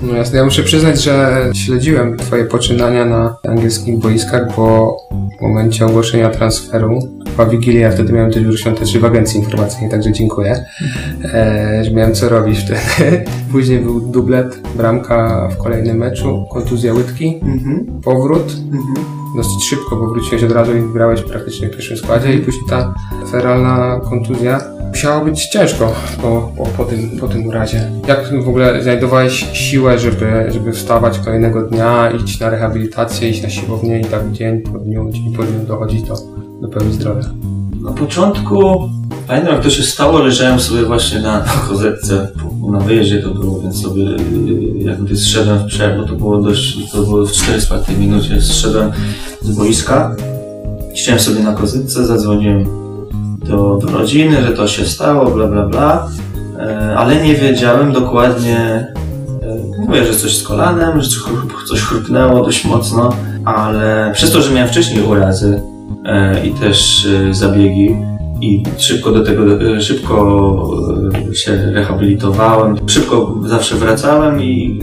No jasne, ja muszę przyznać, że śledziłem Twoje poczynania na angielskich boiskach, bo w momencie ogłoszenia transferu, chyba Wigilię, ja wtedy miałem też biuro świąteczny w agencji informacyjnej, także dziękuję, e, że miałem co robić wtedy. Później był dublet, bramka w kolejnym meczu, kontuzja łydki, mhm. powrót. Mhm dosyć szybko, bo wróciłeś od razu i grałeś praktycznie w pierwszym składzie i później ta feralna kontuzja. Musiało być ciężko po, po, po, tym, po tym urazie. Jak w ogóle znajdowałeś siłę, żeby, żeby wstawać kolejnego dnia, iść na rehabilitację, iść na siłownię i tak dzień po dniu, dzień po dniu dochodzić do, do pełni zdrowia? Na początku Pamiętam jak to się stało, leżałem sobie właśnie na, na kozetce, na wyjeździe to było, więc sobie jak gdy zszedłem w przerwę, to było dość, to było w 400 minucie, zszedłem z boiska, siedziałem sobie na kozetce, zadzwoniłem do, do rodziny, że to się stało, bla bla bla, e, ale nie wiedziałem dokładnie, e, mówię, że coś z kolanem, że coś chrupnęło dość mocno, ale przez to, że miałem wcześniej urazy e, i też zabiegi, i szybko do tego, szybko się rehabilitowałem, szybko zawsze wracałem i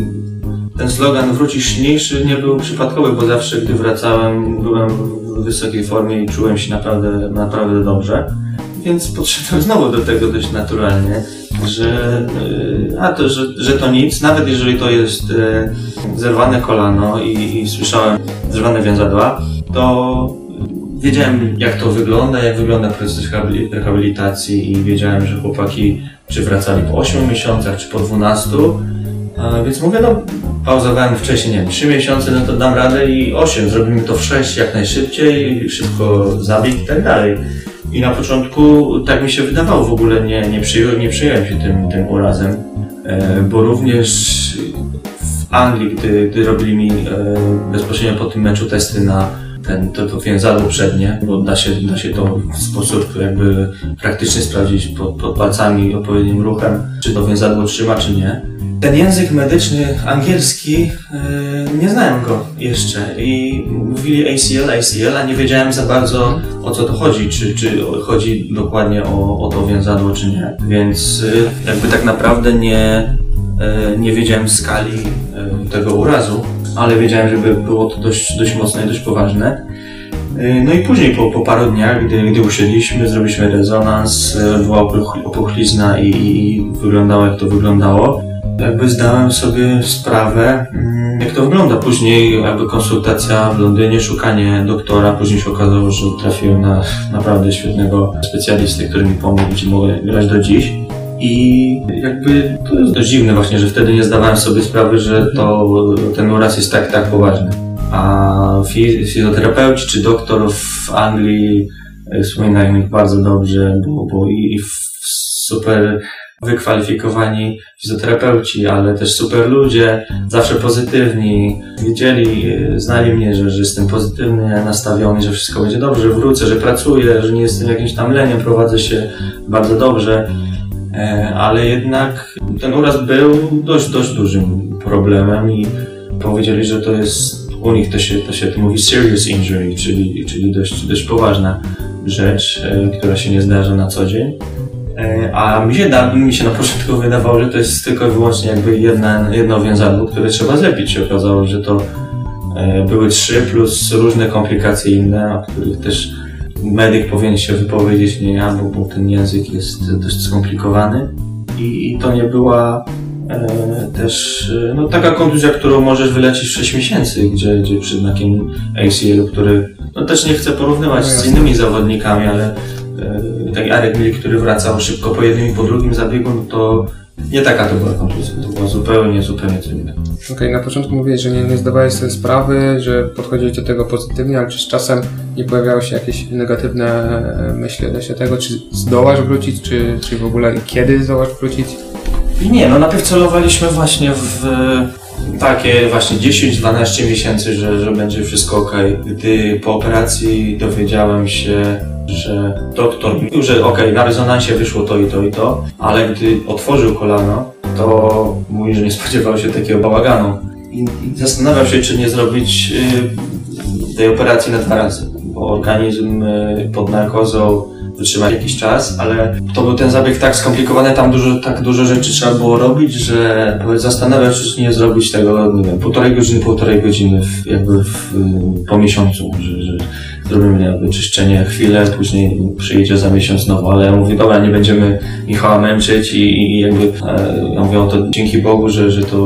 ten slogan wrócisz silniejszy nie był przypadkowy, bo zawsze gdy wracałem byłem w wysokiej formie i czułem się naprawdę, naprawdę dobrze. Więc podszedłem znowu do tego dość naturalnie, że, e, a to, że, że to nic, nawet jeżeli to jest e, zerwane kolano i, i słyszałem zerwane więzadła, to wiedziałem jak to wygląda, jak wygląda proces rehabilitacji i wiedziałem, że chłopaki czy wracali po 8 miesiącach, czy po 12. Więc mówię, no pauzowałem wcześniej, nie wiem, 3 miesiące, no to dam radę i 8, zrobimy to w 6 jak najszybciej, szybko zabieg i tak dalej. I na początku tak mi się wydawało, w ogóle nie, nie, przyjąłem, nie przyjąłem się tym, tym urazem, e, bo również w Anglii, gdy, gdy robili mi e, bezpośrednio po tym meczu testy na ten, to, to więzadło przednie, bo da się, da się to w sposób jakby praktyczny sprawdzić pod, pod palcami odpowiednim ruchem, czy to więzadło trzyma, czy nie. Ten język medyczny angielski, yy, nie znałem go jeszcze i mówili ACL, ACL, a nie wiedziałem za bardzo o co to chodzi, czy, czy chodzi dokładnie o, o to więzadło, czy nie. Więc yy, jakby tak naprawdę nie, yy, nie wiedziałem skali tego urazu ale wiedziałem, że było to dość, dość mocne i dość poważne. Y, no i później po, po paru dniach, gdy, gdy usiedliśmy, zrobiliśmy rezonans, y, była opuchlizna i, i wyglądało jak to wyglądało. Jakby zdałem sobie sprawę, mm, jak to wygląda. Później jakby konsultacja w Londynie, szukanie doktora, później się okazało, że trafiłem na naprawdę świetnego specjalisty, który mi pomógł, gdzie mogę grać do dziś. I jakby to jest dość dziwne właśnie, że wtedy nie zdawałem sobie sprawy, że to, ten uraz jest tak, tak poważny. A fizjoterapeuci czy doktor w Anglii e, wspominają ich bardzo dobrze, bo, bo i super wykwalifikowani fizjoterapeuci, ale też super ludzie, zawsze pozytywni. Wiedzieli, e, znali mnie, że, że jestem pozytywnie nastawiony, że wszystko będzie dobrze, wrócę, że pracuję, że nie jestem jakimś tam leniem, prowadzę się bardzo dobrze. E, ale jednak ten uraz był dość, dość dużym problemem i powiedzieli, że to jest, u nich to się, to się to mówi serious injury, czyli, czyli dość, dość poważna rzecz, e, która się nie zdarza na co dzień. E, a mi się, da, mi się na początku wydawało, że to jest tylko i wyłącznie jakby jedna, jedno wiązadło, które trzeba zepić. Się okazało, że to były trzy plus różne komplikacje inne, o których też medyk powinien się wypowiedzieć, nie ja, bo, bo ten język jest dość skomplikowany. I, i to nie była e, też e, no, taka kontuzja, którą możesz wylecieć w 6 miesięcy, gdzie, gdzie przy takim ACL, który no, też nie chcę porównywać no, z innymi zawodnikami, ale e, taki Arek Mil, który wracał szybko po jednym i po drugim zabiegu, no to nie taka to była kontuzja, to była zupełnie, zupełnie co innego. Okej, okay, na początku mówiłeś, że nie, nie zdawałeś sobie sprawy, że podchodziłeś do tego pozytywnie, ale czy z czasem nie pojawiały się jakieś negatywne e, myśli odnośnie tego, czy zdołasz wrócić, czy, czy w ogóle kiedy zdołasz wrócić? Nie, no najpierw celowaliśmy właśnie w takie właśnie 10-12 miesięcy, że, że będzie wszystko ok. Gdy po operacji dowiedziałem się, że doktor mówił, że ok, na rezonansie wyszło to i to i to, ale gdy otworzył kolano, to mówi, że nie spodziewał się takiego bałaganu. I, i zastanawiał się, czy nie zrobić y, tej operacji na dwa razy, bo organizm y, pod narkozą wytrzymać jakiś czas, ale to był ten zabieg tak skomplikowany, tam dużo, tak dużo rzeczy trzeba było robić, że zastanawiam się, czy nie zrobić tego, nie wiem, półtorej godziny, półtorej godziny w, jakby w, po miesiącu, że, że zrobimy jakby czyszczenie chwilę, później przyjdzie za miesiąc znowu, ale ja mówię, dobra, nie będziemy Michała męczyć i, i jakby, e, ja mówię, to dzięki Bogu, że, że to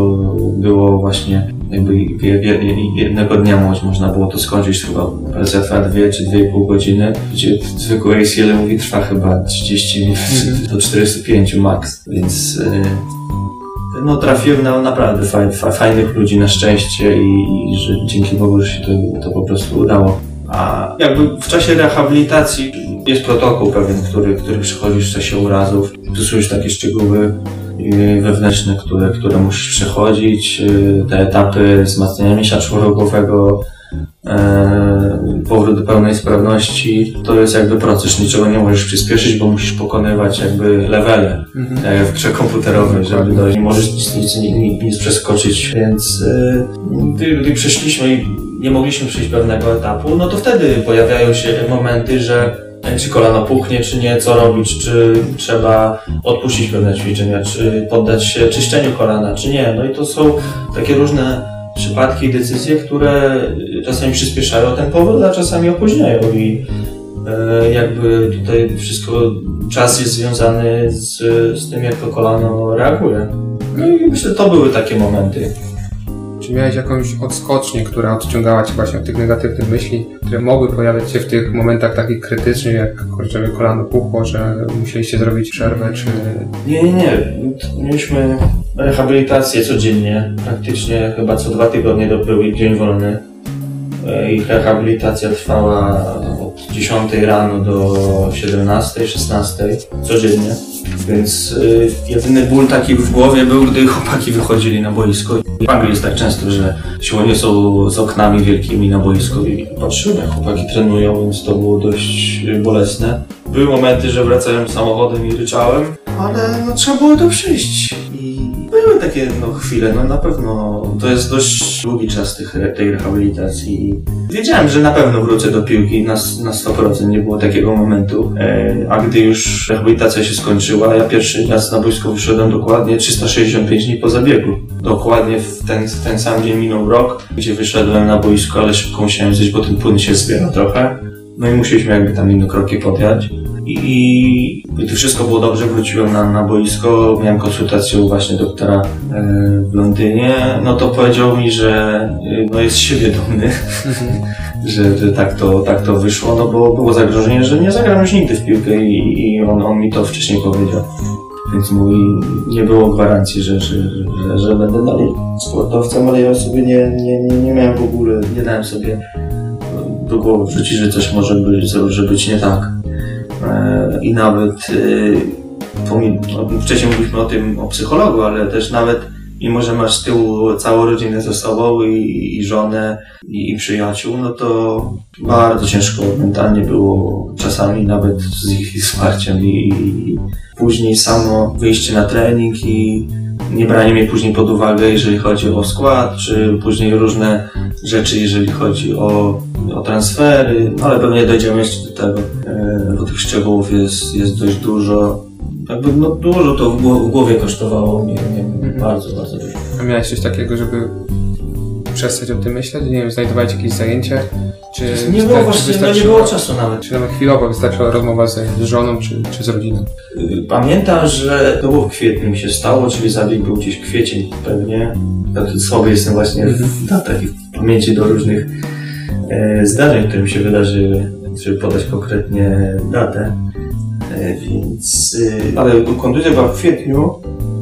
było właśnie jakby jednego dnia można było to skończyć, chyba trwa dwie czy dwie pół godziny, gdzie zwykły ACL mówi trwa chyba 30 do 45 max, więc e, no trafiłem na naprawdę fajnych ludzi na szczęście i, i że dzięki Bogu, że się to, to po prostu udało. A jakby w czasie rehabilitacji jest protokół pewien, który, który przychodzisz w czasie urazów. Wpisujesz takie szczegóły y, wewnętrzne, które, które musisz przechodzić, y, te etapy wzmacniania mięśnia czworogłowego, e, powrót do pełnej sprawności, to jest jakby proces, niczego nie możesz przyspieszyć, bo musisz pokonywać jakby levele mhm. w grze komputerowej, żeby dojść, nie możesz nic, nic, nic, nic przeskoczyć, więc e, gdy, przeszliśmy nie mogliśmy przejść pewnego etapu, no to wtedy pojawiają się momenty, że czy kolano puchnie, czy nie, co robić, czy trzeba odpuścić pewne ćwiczenia, czy poddać się czyszczeniu kolana, czy nie. No i to są takie różne przypadki i decyzje, które czasami przyspieszają ten powód, a czasami opóźniają i e, jakby tutaj wszystko, czas jest związany z, z tym, jak to kolano reaguje. No i myślę, to były takie momenty. Czy miałeś jakąś odskocznię, która odciągała cię właśnie od tych negatywnych myśli, które mogły pojawiać się w tych momentach takich krytycznych, jak kurczę, kolano puchło, że musieliście zrobić przerwę, czy... Nie, nie, nie. Mieliśmy rehabilitację codziennie. Praktycznie chyba co dwa tygodnie to był dzień wolny. E, Ich rehabilitacja trwała od 10 rano do 17, 16 codziennie. Więc y, jedyny ból taki w głowie był, gdy chłopaki wychodzili na boisko. W Anglii jest tak często, że siłownie są z oknami wielkimi na boisku i patrzyłem jak chłopaki trenują, więc to było dość bolesne. Były momenty, że wracałem samochodem i ryczałem, ale no trzeba było to przejść. Były takie no, chwile, no na pewno to jest dość długi czas tych, tej rehabilitacji. Wiedziałem, że na pewno wrócę do piłki na, na 100%, nie było takiego momentu. E, a gdy już rehabilitacja się skończyła, ja pierwszy raz na boisko wyszedłem dokładnie 365 dni po zabiegu. Dokładnie w ten, w ten sam dzień minął rok, gdzie wyszedłem na boisko, ale szybko musiałem zejść, bo ten płyn się zbiera trochę. No i musieliśmy jakby tam inne kroki podjąć. I, gdy wszystko było dobrze, wróciłem na, na boisko, miałem konsultację u właśnie doktora e, w Londynie, no to powiedział mi, że e, no jest siebie dumny, że, że tak, to, tak to wyszło, no bo było zagrożenie, że nie zagram już nigdy w piłkę i, i on, on mi to wcześniej powiedział. Więc mówi, nie było gwarancji, że, że, że, że będę dalej sportowcem, ale ja sobie nie, nie, nie, nie miałem w ogóle, nie dałem sobie do głowy wrzucić, że coś może być, może być nie tak. E, I nawet e, no, wcześniej mówiliśmy o tym, o psychologu, ale też nawet mimo, że masz z tyłu całą rodzinę ze sobą i, i żonę i, i przyjaciół, no to bardzo ciężko mentalnie było czasami nawet z ich wsparciem i, i później samo wyjście na trening i nie branie mnie później pod uwagę, jeżeli chodzi o skład, czy później różne rzeczy, jeżeli chodzi o, o transfery, no ale pewnie dojdziemy jeszcze do tego, e, bo tych szczegółów jest, jest dość dużo. Jakby no, dużo to w głowie, kosztowało mnie, nie, bardzo, bardzo dużo. A miałeś coś takiego, żeby przestać o tym myśleć? Nie wiem, znajdowałeś jakieś zajęcie? Czy Nie było właśnie, no nie było czasu nawet. Czy nawet chwilowo wystarczyła rozmowa z, z żoną, czy, czy z rodziną? Y, Pamiętam, że to było w kwietniu mi się stało, czyli zabieg był gdzieś kwiecień pewnie. Taki słaby jestem właśnie w datach pamięci do różnych e, zdarzeń, które mi się wydarzyły, żeby podać konkretnie datę. E, więc, y, ale kontuzja była w kwietniu,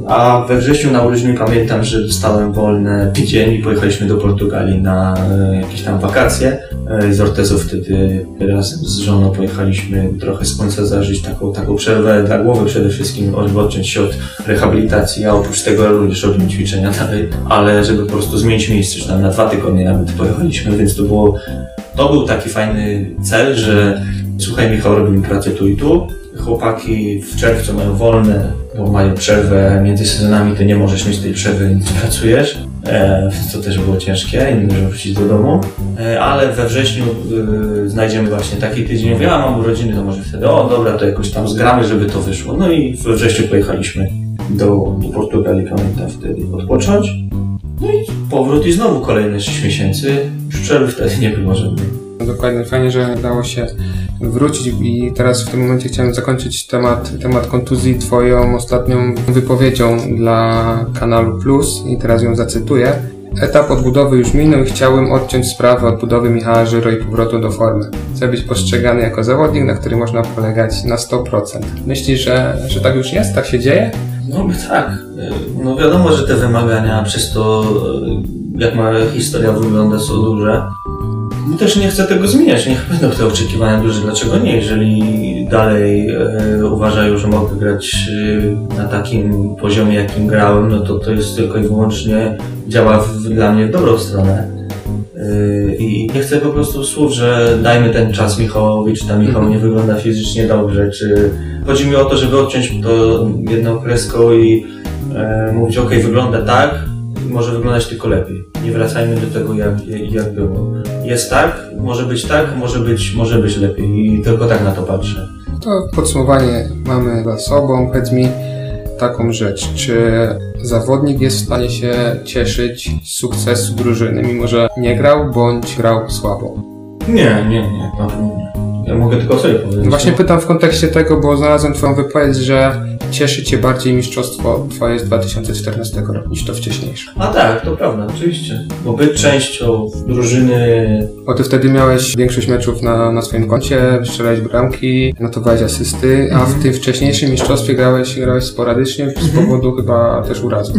a we wrześniu na urodziny pamiętam, że dostałem wolne tydzień i pojechaliśmy do Portugalii na e, jakieś tam wakacje. E, Z Ortezą wtedy razem z żoną pojechaliśmy trochę słońca zażyć, taką, taką przerwę dla głowy przede wszystkim, odciąć się od rehabilitacji, a oprócz tego również robimy ćwiczenia dalej, ale żeby po prostu zmienić miejsce, że tam na dwa tygodnie nawet pojechaliśmy, więc to było, to był taki fajny cel, że słuchaj Michał, robimy pracę tu i tu, chłopaki w czerwcu mają wolne, bo mają przerwę między sezonami, to nie możesz mieć tej przerwy, nie pracujesz. E, to też było ciężkie i nie możemy wrócić do domu. E, ale we wrześniu e, znajdziemy właśnie taki tydzień. Mówię, a mam urodziny, to może wtedy, o dobra, to jakoś tam zgramy, żeby to wyszło. No i we wrześniu pojechaliśmy do, do Portugalii, pamiętam wtedy, odpocząć. No i powrót i znowu kolejne 6 miesięcy. Już przerwy wtedy nie było żadnej. No Dokładnie, fajnie, że udało się wrócić i teraz w tym momencie chciałem zakończyć temat, temat kontuzji Twoją ostatnią wypowiedzią dla kanału Plus i teraz ją zacytuję. Etap odbudowy już minął i chciałbym odciąć sprawę odbudowy Michała Żyro i powrotu do formy. Chcę być postrzegany jako zawodnik, na który można polegać na 100%. Myślisz, że, że tak już jest? Tak się dzieje? No tak. No wiadomo, że te wymagania przez to, jak ma historia wygląda, są duże. No też nie chcę tego zmieniać, niech będą te oczekiwania duże. Dlaczego nie? Jeżeli dalej e, uważają, że mogę grać e, na takim poziomie, jakim grałem, no to to jest tylko i wyłącznie działa w, dla mnie w dobrą stronę. E, I nie chcę po prostu słów, że dajmy ten czas Michałowi, czy tam Michał nie wygląda fizycznie dobrze, czy chodzi mi o to, żeby odciąć to jedną kreską i e, mówić, ok, wygląda tak, może wyglądać tylko lepiej. Nie wracajmy do tego, jak, jak było. Jest tak, może być tak, może być, może być lepiej i tylko tak na to patrzę. To podsumowanie mamy za sobą. Powiedz mi taką rzecz. Czy zawodnik jest w stanie się cieszyć z sukcesu drużyny, mimo że nie grał bądź grał słabo? Nie, nie, nie, na pewno nie. Ja mogę tylko sobie powiedzieć. Właśnie pytam w kontekście tego, bo znalazłem Twoją wypowiedź, że cieszy Cię bardziej mistrzostwo Twoje z 2014 roku niż to wcześniejsze? A tak, to prawda, oczywiście. Bo być częścią drużyny Bo Ty wtedy miałeś większość meczów na, na swoim koncie, strzelałeś bramki, notowałeś asysty, a w tym wcześniejszym mistrzostwie grałeś, grałeś sporadycznie z powodu chyba też urazu.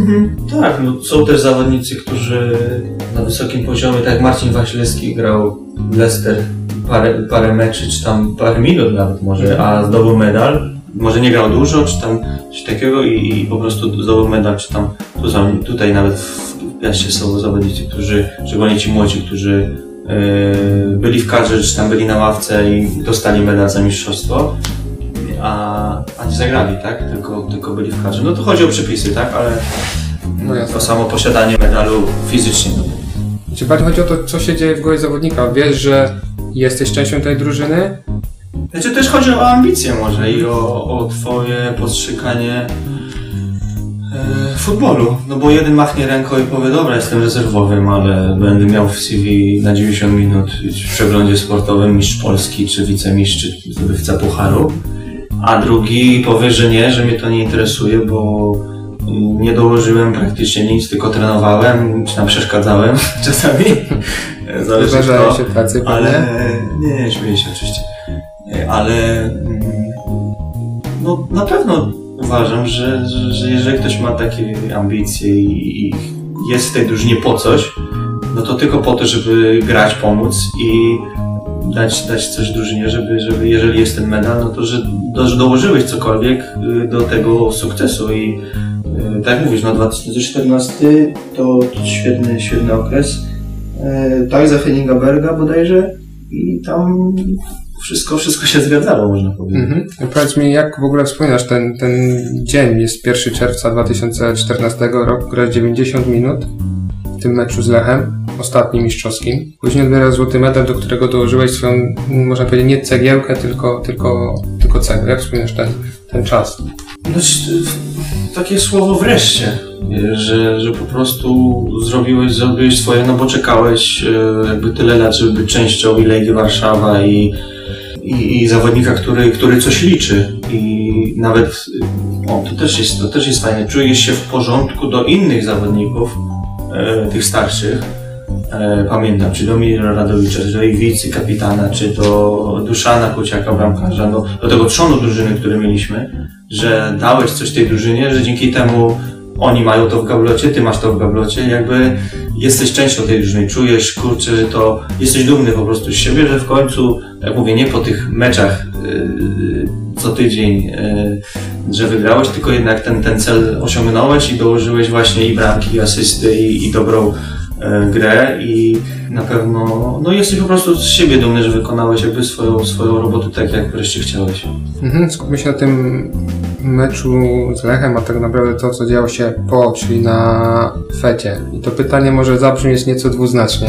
Tak, no, są też zawodnicy, którzy na wysokim poziomie, tak jak Marcin Wasilewski grał w Leicester parę, parę meczy, czy tam parę minut nawet może, a zdobył medal. Może nie grał dużo, czy tam coś takiego i, i po prostu zdobył medal, czy tam tu są, tutaj nawet w Piaście są zawodnicy, którzy, szczególnie ci młodzi, którzy yy, byli w kadrze, czy tam byli na ławce i dostali medal za mistrzostwo, a, a nie zagrali, tak? Tylko, tylko byli w kadrze. No to chodzi o przepisy, tak? Ale No jasne. to samo posiadanie medalu fizycznie. Czy bardziej chodzi o to, co się dzieje w głowie zawodnika? Wiesz, że jesteś częścią tej drużyny? Znaczy też chodzi o ambicje może i o, o twoje postrzeganie e, futbolu. No bo jeden machnie ręką i powie, dobra, jestem rezerwowym, ale będę miał w CV na 90 minut w przeglądzie sportowym mistrz Polski, czy wicemistrz, czy zdobywca pucharu. A drugi powie, że nie, że mnie to nie interesuje, bo mm, nie dołożyłem praktycznie nic, tylko trenowałem, czy tam przeszkadzałem czasami. Zależy Zdarzają się tacy? Ale nie, nie, śmieję się oczywiście. Ale mm, no, na pewno uważam, że, że, że jeżeli ktoś ma takie ambicje i, i jest w tej drużynie po coś, no to tylko po to, żeby grać, pomóc i dać, dać coś drużynie, żeby, żeby jeżeli jest ten medal, no to że, do, że dołożyłeś cokolwiek y, do tego sukcesu i y, tak jak mówisz, no 2014 to świetny, świetny okres. E, Tak za Henninga bodajże i tam wszystko, wszystko się zgadzało, można powiedzieć. Mhm. Powiedz mi, jak w ogóle wspominasz ten, ten dzień? Jest 1 czerwca 2014 roku, grasz 90 minut w tym meczu z Lechem, ostatnim mistrzowskim. Później odbierasz złoty medal, do którego dołożyłeś swoją, można powiedzieć, nie cegiełkę, tylko, tylko, tylko cegłę. Jak wspominasz ten, ten czas? Znaczy, takie słowo wreszcie, że, że po prostu zrobiłeś, zrobiłeś swoje, no bo czekałeś e, jakby tyle lat, żeby być częścią Legii Warszawa i, i, i zawodnika, który, który coś liczy. I nawet, o, to też jest, to też jest fajne, czujesz się w porządku do innych zawodników, e, tych starszych, e, pamiętam, czy do Mira Radowicza, czy do Iwicy, kapitana, czy do Duszana Kociaka, bramkarza, no, do tego trzonu drużyny, który mieliśmy, że dałeś coś tej drużynie, że dzięki temu oni mają to w gablocie, ty masz to w gablocie, jakby jesteś częścią tej drużyny, czujesz, kurczę, że to jesteś dumny po prostu z siebie, że w końcu, jak mówię, nie po tych meczach yy, co tydzień, yy, że wygrałeś, tylko jednak ten, ten cel osiągnąłeś i dołożyłeś właśnie i bramki, i asysty, i, i dobrą e, grę i na pewno no jesteś po prostu z siebie dumny, że wykonałeś jakby swoją, swoją robotę tak, jak wreszcie chciałeś. Mhm, skupmy się na tym meczu z Lechem, a tak naprawdę to, co działo się po, czyli na fecie. I to pytanie może zabrzmieć nieco dwuznacznie.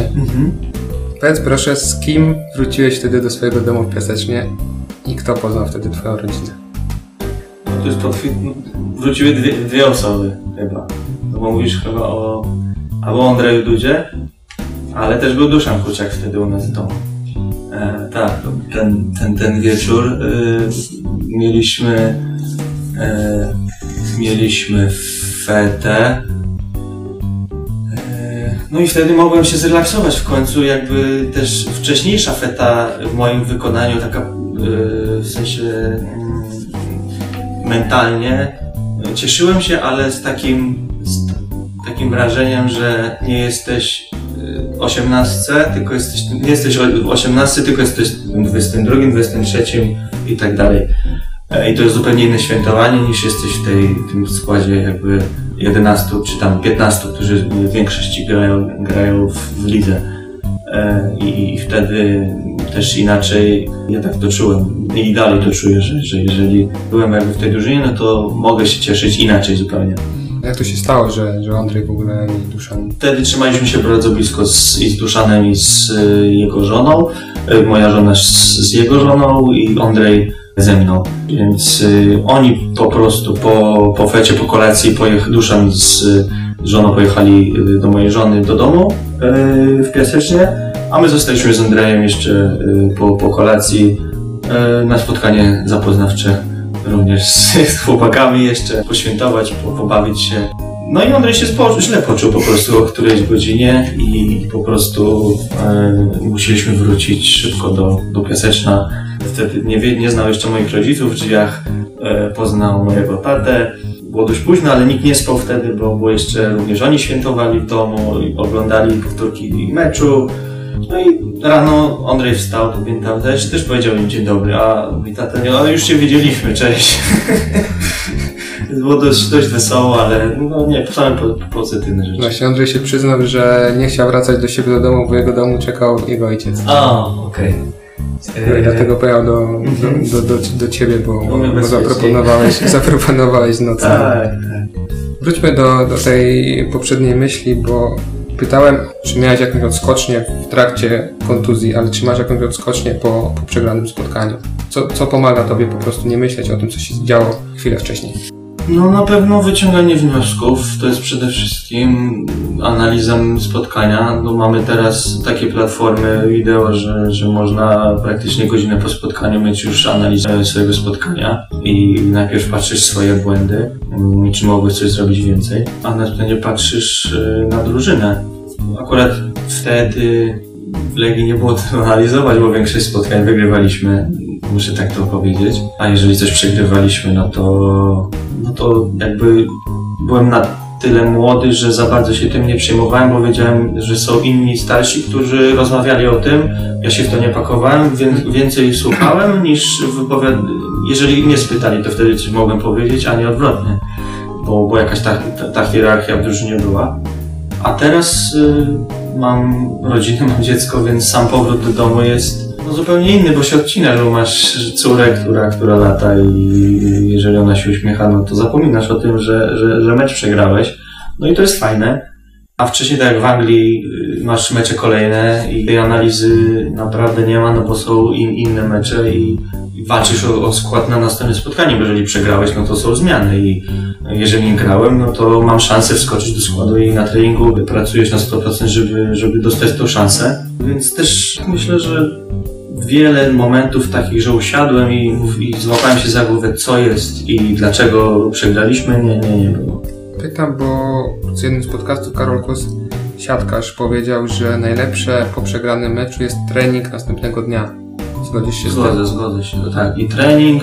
Powiedz proszę, z kim wróciłeś wtedy do swojego domu w Piasecznie i kto poznał wtedy twoją rodzinę? No to jest potwier... no, Wróciły dwie, dwie osoby chyba. No bo mówisz chyba o albo Andrzeju Dudzie, ale też był Duszan Kuciak wtedy u nas w domu. E, tak, ten, ten, ten wieczór y, mieliśmy e, mieliśmy fetę E, no i wtedy mogłem się zrelaksować w końcu, jakby też wcześniejsza feta w moim wykonaniu, taka e, w sensie mm, mentalnie, e, cieszyłem się, ale z takim, z takim wrażeniem, że nie jesteś e, osiemnastce, tylko jesteś, nie jesteś o- w osiemnastce, tylko jesteś w 22, 23 i tak dalej. E, I to jest zupełnie inne świętowanie niż jesteś w tej, tym składzie jakby 11 czy tam 15, którzy w większości grają, grają w, w lidze. E, I, I wtedy też inaczej ja tak to czułem i dalej to czuję, że, że jeżeli byłem jakby w tej drużynie, no to mogę się cieszyć inaczej zupełnie. Jak to się stało, że, że Andrzej w ogóle i Duszan Wtedy trzymaliśmy się bardzo blisko z, i z Duszanem i z y, jego żoną. Moja żona z, z jego żoną i Andrzej ze mną. Więc y, oni po prostu po, po fecie, po kolacji pojech, Duszan z żoną pojechali y, do mojej żony do domu y, w Piasecznie, a my zostaliśmy z Andrejem jeszcze po, po kolacji na spotkanie zapoznawcze również z chłopakami jeszcze poświętować, po, pobawić się. No i Andrzej się spo, źle poczuł po prostu o którejś godzinie i po prostu musieliśmy wrócić szybko do, do Piaseczna. Wtedy nie, wie, nie znał jeszcze moich rodziców w drzwiach, e, poznał mojego tatę. Było dość późno, ale nikt nie spał wtedy, bo, bo jeszcze również oni świętowali w domu i oglądali powtórki meczu. No i rano Andrzej wstał, pamiętam też, też powiedział im dzień dobry, a mój tata nie, ale już się widzieliśmy, cześć. Było dość, dość wesoło, ale no nie, same po- pozytywne rzeczy. Właśnie Andrzej się przyznał, że nie chciał wracać do siebie do domu, bo jego domu czekał jego ojciec. A, okej. No i dlatego pojechał do, do, do, do, do ciebie, bo, bo, zaproponowałeś, zaproponowałeś nocą. Tak, tak. Wróćmy do, do tej poprzedniej myśli, bo pytałem, czy miałeś jakąś odskocznię w trakcie kontuzji, ale czy masz jakąś odskocznię po, po przegranym spotkaniu? Co, co pomaga tobie po prostu nie myśleć o tym, co się działo chwilę wcześniej? No na pewno wyciąganie wniosków to jest przede wszystkim analizą spotkania. No, mamy teraz takie platformy wideo, że, że można praktycznie godzinę po spotkaniu mieć już analizę swojego spotkania i najpierw patrzysz swoje błędy, mm, czy mogłeś coś zrobić więcej, a następnie patrzysz y, na drużynę. Akurat wtedy w Legii nie było co analizować, bo większość spotkań wygrywaliśmy, muszę tak to powiedzieć. A jeżeli coś przegrywaliśmy, no to, no to jakby byłem na tyle młody, że za bardzo się tym nie przejmowałem, bo wiedziałem, że są inni starsi, którzy rozmawiali o tym. Ja się w to nie pakowałem, więc więcej słuchałem niż. Jeżeli mnie spytali, to wtedy coś mogłem powiedzieć, a nie odwrotnie, bo, bo jakaś ta, ta, ta hierarchia w drużynie była. A teraz y, mam rodzinę, mam dziecko, więc sam powrót do domu jest no, zupełnie inny, bo się odcina, że masz córę, która, która lata i jeżeli ona się uśmiecha, no to zapominasz o tym, że, że, że mecz przegrałeś. No i to jest fajne. A wcześniej, tak jak w Anglii, y, masz mecze kolejne i tej analizy naprawdę nie ma, no bo są in, inne mecze i, i walczysz o, o skład na następne spotkanie, bo jeżeli przegrałeś, no to są zmiany i jeżeli nie grałem, no to mam szansę wskoczyć do składu i na treningu pracujesz na 100%, żeby, żeby dostać tą szansę. Więc też myślę, że wiele momentów takich, że usiadłem i, i złapałem się za głowę, co jest i dlaczego przegraliśmy, nie, nie, nie było. Pytam, bo z jednym z podcastów Karol Kos, siatkarz, powiedział, że najlepsze po przegranym meczu jest trening następnego dnia. Zgodzisz się z tym? Zgodzę, zgodzę się. Tak, i trening,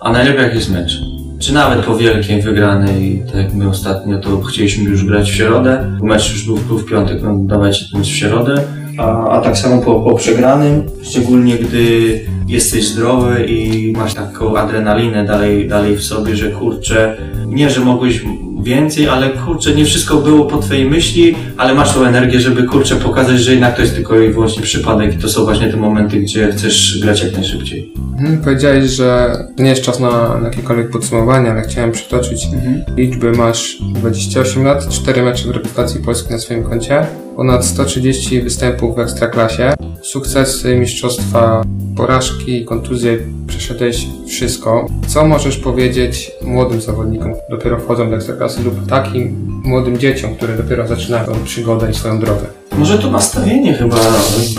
a najlepiej jak jest mecz. Czy nawet po wielkiej wygranej, tak jak my ostatnio, to chcieliśmy już grać w środę. Mecz już był, był w piątek, no dawajcie ten mecz w środę. A, a tak samo po, po przegranym, szczególnie gdy jesteś zdrowy i masz taką adrenalinę dalej, dalej w sobie, że kurczę, nie, że mogłeś więcej, ale kurczę, nie wszystko było po twojej myśli, ale masz tą energię, żeby kurczę pokazać, że jednak to jest tylko i wyłącznie przypadek i to są właśnie te momenty, gdzie chcesz grać jak najszybciej. Mhm, powiedziałeś, że to nie jest czas na, na jakiekolwiek podsumowanie, ale chciałem przytoczyć liczby. Masz 28 lat, 4 mecze w reprezentacji Polski na swoim koncie, ponad 130 występów w Ekstraklasie, sukcesy, mistrzostwa, porażki, kontuzje, przeszedłeś wszystko. Co możesz powiedzieć młodym zawodnikom, dopiero wchodzą do Ekstraklasy lub takim młodym dzieciom, które dopiero zaczynają przygodę i swoją drogę? Może to nastawienie chyba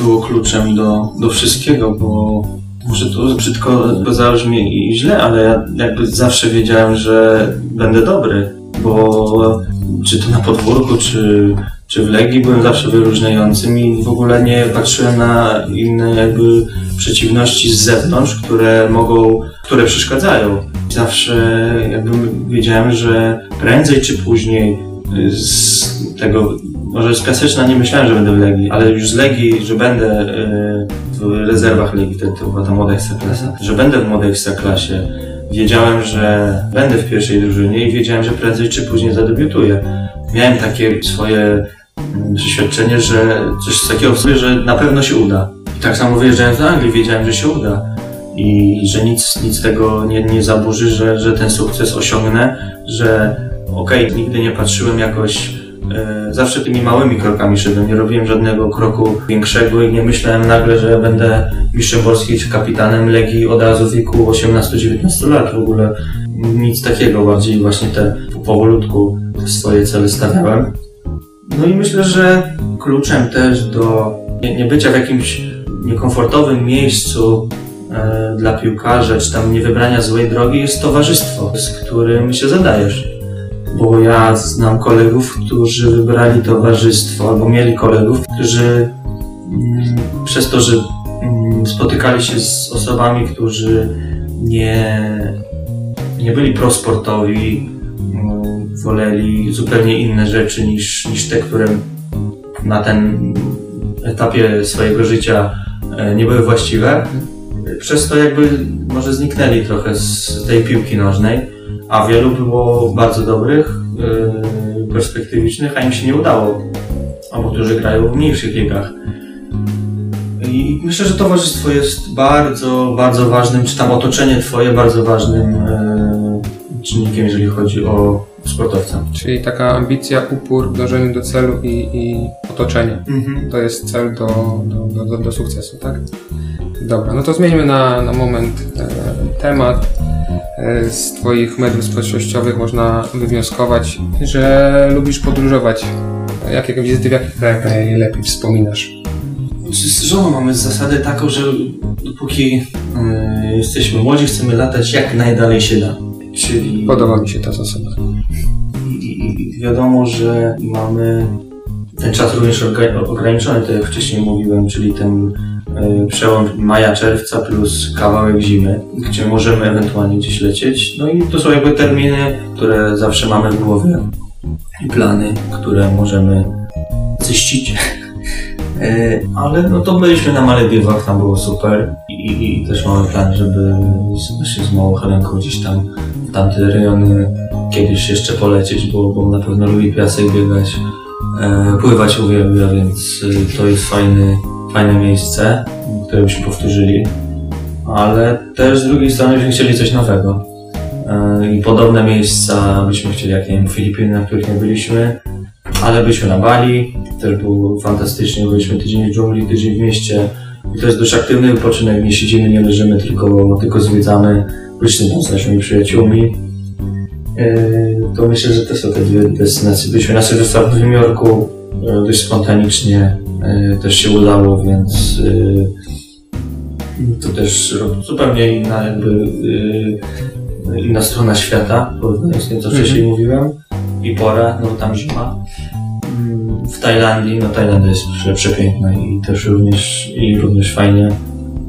było kluczem do, do wszystkiego, bo może to brzydko zabrzmi i źle, ale ja jakby zawsze wiedziałem, że będę dobry, bo czy to na podwórku, czy, czy w Legii byłem zawsze wyróżniającym i w ogóle nie patrzyłem na inne jakby przeciwności z zewnątrz, które mogą, które przeszkadzają. Zawsze jakby wiedziałem, że prędzej czy później z tego, może z Piaseczna nie myślałem, że będę w Legii, ale już z Legii, że będę e, w rezerwach Legii, to, to była ta młoda ekstraklasa, że będę w młodej ekstraklasie. Wiedziałem, że będę w pierwszej drużynie i wiedziałem, że prędzej czy później zadebiutuję. Miałem takie swoje mm, przeświadczenie, że coś takiego w sobie, że na pewno się uda. I tak samo wyjeżdżając do Anglii, wiedziałem, że się uda. I że nic, nic tego nie, nie zaburzy, że, że ten sukces osiągnę, że okej, nigdy nie patrzyłem jakoś, zawsze tymi małymi krokami szedłem, nie robiłem żadnego kroku większego i nie myślałem nagle, że będę mistrzem Polski czy kapitanem Legii od razu w wieku 18-19 lat w ogóle. Nic takiego, bardziej właśnie te powolutku swoje cele stawiałem. No i myślę, że kluczem też do nie bycia w jakimś niekomfortowym miejscu e, dla piłkarza, czy tam nie wybrania złej drogi jest towarzystwo, z którym się zadajesz. Bo ja znam kolegów, którzy wybrali towarzystwo, albo mieli kolegów, którzy mm, przez to, że mm, spotykali się z osobami, którzy nie, nie byli prosportowi, mm, woleli zupełnie inne rzeczy niż, niż te, które na ten etapie swojego życia e, nie były właściwe. Przez to jakby może zniknęli trochę z tej piłki nożnej, a wielu było bardzo dobrych, e, perspektywicznych, a im się nie udało. Albo którzy grają w mniejszych ligach. I myślę, że towarzystwo jest bardzo, bardzo ważnym, czy tam otoczenie twoje bardzo ważnym e, czynnikiem, jeżeli chodzi o sportowca. Czyli taka ambicja, upór, dążenie do celu i, i otoczenie. To jest cel do, do, do, do sukcesu, tak? Dobra, no to zmieńmy na, na moment e, temat. E, z Twoich mediów społecznościowych można wywnioskować, że lubisz podróżować. Jakie wizyty w jakich krajach najlepiej wspominasz? Z żoną mamy zasadę taką, że dopóki e, jesteśmy młodzi, chcemy latać jak najdalej się da. Czyli Podoba mi się ta zasada. i, wiadomo, że mamy ten czas również ograniczony, tak jak wcześniej mówiłem, czyli ten przełom maja, czerwca plus kawałek zimy, gdzie możemy ewentualnie gdzieś lecieć. No i to są jakby terminy, które zawsze mamy w głowie i plany, które możemy ziścić. E, Ale no to byliśmy na Malediwach, tam było super i, i też mamy plan, żeby się z małą Helenką gdzieś tam w tamte rejony kiedyś jeszcze polecieć, bo, bo na pewno lubi piasek biegać, e, pływać uwielbia, więc to jest fajny, fajne miejsce, które byśmy powtórzyli. Ale też z drugiej strony byśmy chcieli coś nowego. E, I podobne miejsca byśmy chcieli, jak nie wiem, Filipiny, na których nie byliśmy, ale byliśmy na Bali, też było fantastycznie, byliśmy tydzień w dżungli, tydzień w mieście. I to jest dość aktywny wypoczynek, nie siedzimy, nie leżymy, tylko, tylko zwiedzamy, byliśmy tam z naszymi przyjaciółmi. Yy, to myślę, że to są te dwie destynacje. Byliśmy na Sylwestra w Nowym Jorku, yy, dość spontanicznie też się udało, więc yy, to też zupełnie inna jakby yy, inna strona świata, porównując z tym, co wcześniej mówiłem. I pora, no tam zima. W Tajlandii, no Tajlandia jest prze- przepiękna i też również, i również fajnie.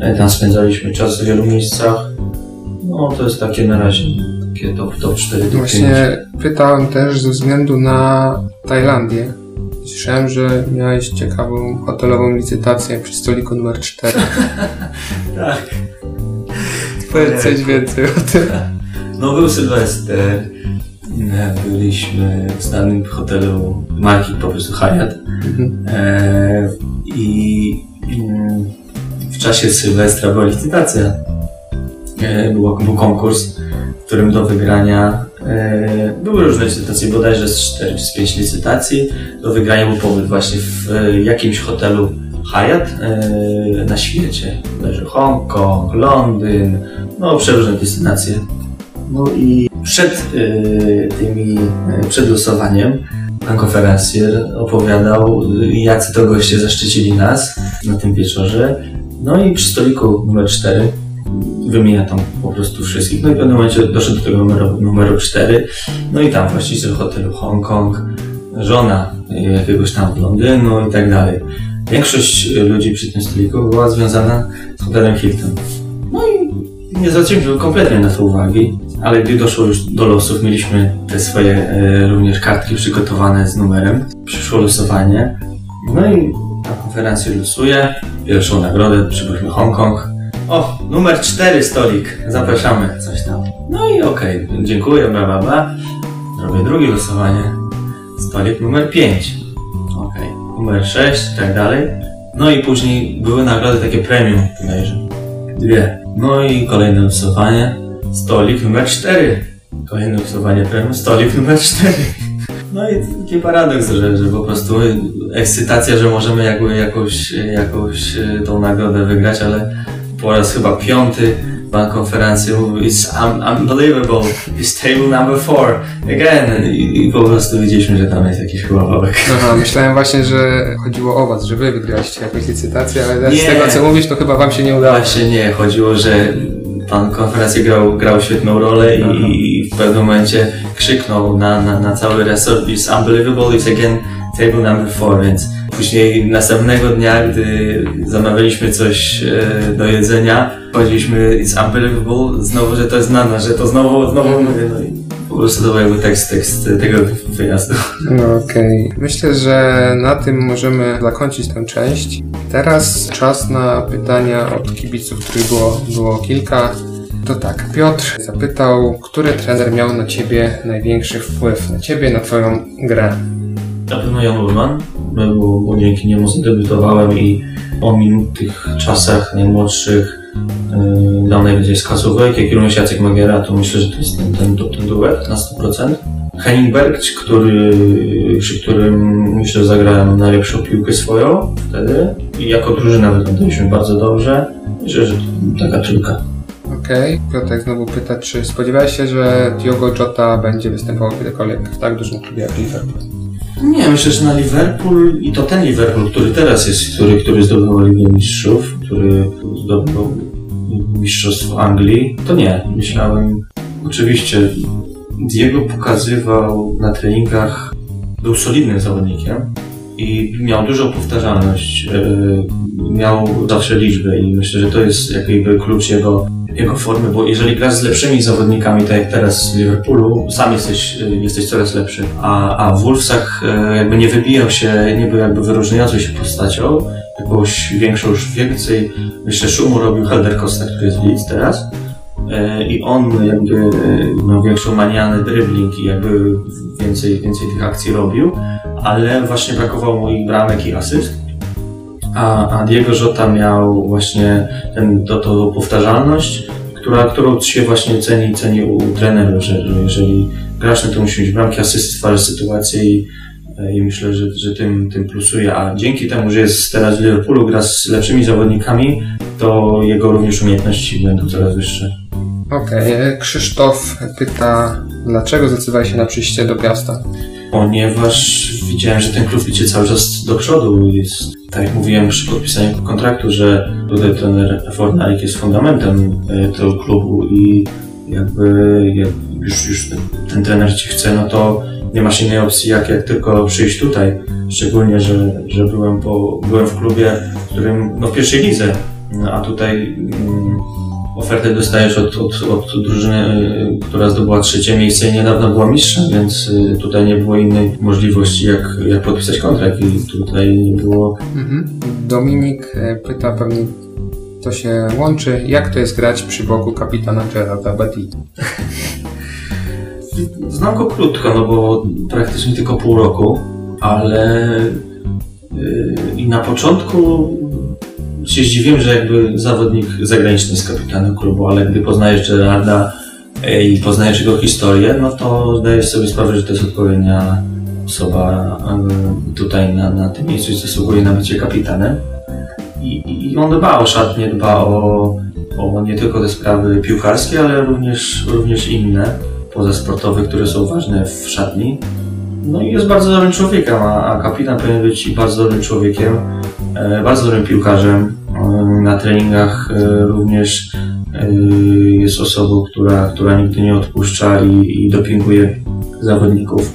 E, Tam spędzaliśmy czas w wielu miejscach. No to jest takie na razie, takie top, top 4, top 5. Właśnie pytałem też ze względu na Tajlandię. Słyszałem, że miałeś ciekawą hotelową licytację przy stoliku numer 4. Tak. Powiedz coś więcej o tym. No był Sylwester, e, byliśmy w znanym hotelu marki po prostu Hyatt Mhm. e, i mm, w czasie Sylwestra była licytacja. E, był, był konkurs, w którym do wygrania były różne licytacje, bodajże z 4 czy z 5 licytacji. Do wygrania był pobyt właśnie w e, jakimś hotelu Hyatt e, na świecie. Leży Hongkong, Londyn, no przeróżne destynacje. No i przed tymi, przed losowaniem pan konferencjer opowiadał, jacy to goście zaszczycili nas na tym wieczorze. No i przy stoliku numer 4 wymienia tam po prostu wszystkich. No i w pewnym momencie doszedł do tego numeru, numeru 4. No i tam właściciel hotelu Hongkong, żona y, jakiegoś tam Londynu i tak dalej. Większość y, ludzi przy tym stoliku była związana z hotelem Hilton. No i nie zwróciliśmy kompletnie na to uwagi, ale gdy doszło już do losów, mieliśmy te swoje e, również kartki przygotowane z numerem. Przyszło losowanie. No i ta konferencja losuje. Pierwszą nagrodę przybyliśmy Hongkong. O, numer 4 stolik. Zapraszamy. Coś tam. No i okej, dziękuję, bla bla bla. Robię drugie losowanie. Stolik numer 5. Okej, numer 6 i tak dalej. No i później były nagrody takie premium, bodajże. Dwie. No i kolejne losowanie. Stolik numer 4. Kolejne losowanie premium. Stolik numer 4. No i taki paradoks, że, że po prostu ekscytacja, że możemy jakby jakąś, jakąś e, tą nagrodę wygrać, ale po raz chyba piąty na konferencji mówił It's un unbelievable, it's table number four again I, i po prostu widzieliśmy, że tam jest jakiś chyba wałek. Aha, myślałem właśnie, że chodziło o was, że wy wygraliście jakąś licytację, ale Nie. z tego co mówisz, to chyba wam się nie udało. Właśnie nie, chodziło, że pan konferencji grał, grał świetną rolę Aha. i, i w pewnym momencie krzyknął na, na, na cały resort It's unbelievable, it's again table number four, więc później następnego dnia, gdy zamawialiśmy coś e, do jedzenia, powiedzieliśmy It's unbelievable, znowu, że to jest nana, że to znowu, znowu mówię, no i po prostu to był tekst, tekst tego wyjazdu. No okej. Myślę, że na tym możemy zakończyć tę część. Teraz czas na pytania od kibiców, których było, było kilka. To tak, Piotr zapytał, który trener miał na ciebie największy wpływ, na ciebie, na twoją grę. Na pewno Jan Urban, bo, bo dzięki niemu zadebiutowałem i w tych czasach najmłodszych yy, dał najwięcej skasówek, jak i również Jacek Magiera, to myślę, że to jest ten, ten, ten duet na 100%. Henning Berg, który, przy którym myślę, że zagrałem najlepszą piłkę swoją wtedy i jako drużyna wyglądaliśmy bardzo dobrze. Myślę, że to taka trójka. Okej, Piotrek znowu pyta, czy spodziewałeś się, że Diogo Jota będzie występował kiedykolwiek w tak dużym klubie jak Liverpool? Nie, myślę, że na Liverpool i to ten Liverpool, który teraz jest, który, który zdobywał Ligę Mistrzów, który zdobywał Mistrzostwo Anglii, to nie. Myślałem, oczywiście Diego pokazywał na treningach, był solidnym zawodnikiem i miał dużą powtarzalność, yy, miał zawsze liczbę i myślę, że to jest jakby klucz jego, jego formy, bo jeżeli grasz z lepszymi zawodnikami, tak jak teraz w Liverpoolu, sam jesteś, yy, jesteś coraz lepszy, a, a w Wolvesach yy, jakby nie wybijał się, nie był jakby wyróżniającą się postacią, jakąś większą, już więcej, myślę, szumu robił Helder Costa, który jest w Leeds teraz, E, i on jakby e, miał większą manianę dribbling i jakby więcej, więcej tych akcji robił, ale właśnie brakowało mu ich bramek i asyst. A, a Diego Jota miał właśnie ten, to, to powtarzalność, która, którą się właśnie ceni, ceni u trenerów, że, że jeżeli grasz, to musi mieć bramki, asysty, stwarzasz sytuację i, e, i myślę, że, że tym, tym plusuje. A dzięki temu, że jest teraz w Liverpoolu, gra z lepszymi zawodnikami, to jego również umiejętności będą coraz wyższe. Okej, e, Krzysztof pyta, dlaczego zdecydowałeś się na przyjście do Piasta? ponieważ widziałem, że ten klub idzie cały czas do przodu. Jest, tak jak mówiłem przy podpisaniu kontraktu, że tutaj trener Fornalik jest fundamentem e, tego klubu i jakby jak już, już ten, ten trener ci chce, no to nie masz innej opcji jak, jak tylko przyjść tutaj. Szczególnie, że, że byłem, po, byłem w klubie, w którym, no w pierwszej lidze, a tutaj ofertę dostajesz od, od, od drużyny, y, która zdobyła trzecie miejsce i niedawno była mistrzem, więc y, tutaj nie było innej możliwości jak, jak podpisać kontrakt i tutaj nie było Mhm. Dominik e, pyta pewnie, to się łączy, jak to jest grać przy boku kapitana Gerarda Betty? Znam go krótko, no bo praktycznie tylko pół roku, ale i na początku się zdziwiłem, że jakby zawodnik zagraniczny jest kapitanem klubu, ale gdy poznajesz Gerarda yy, i poznajesz jego historię, no to zdajesz sobie sprawę, że to jest odpowiednia osoba yy, tutaj na, na tym miejscu i zasługuje na bycie kapitanem. I, I on dba o szatnię, dba o, o nie tylko te sprawy piłkarskie, ale również, również inne pozasportowe, które są ważne w szatni. No i jest bardzo dobrym człowiekiem, a, a kapitan powinien być i bardzo dobrym człowiekiem, e, bardzo dobrym piłkarzem. E, na treningach e, również jest osobą, która, która nigdy nie odpuszcza i, i dopinguje zawodników.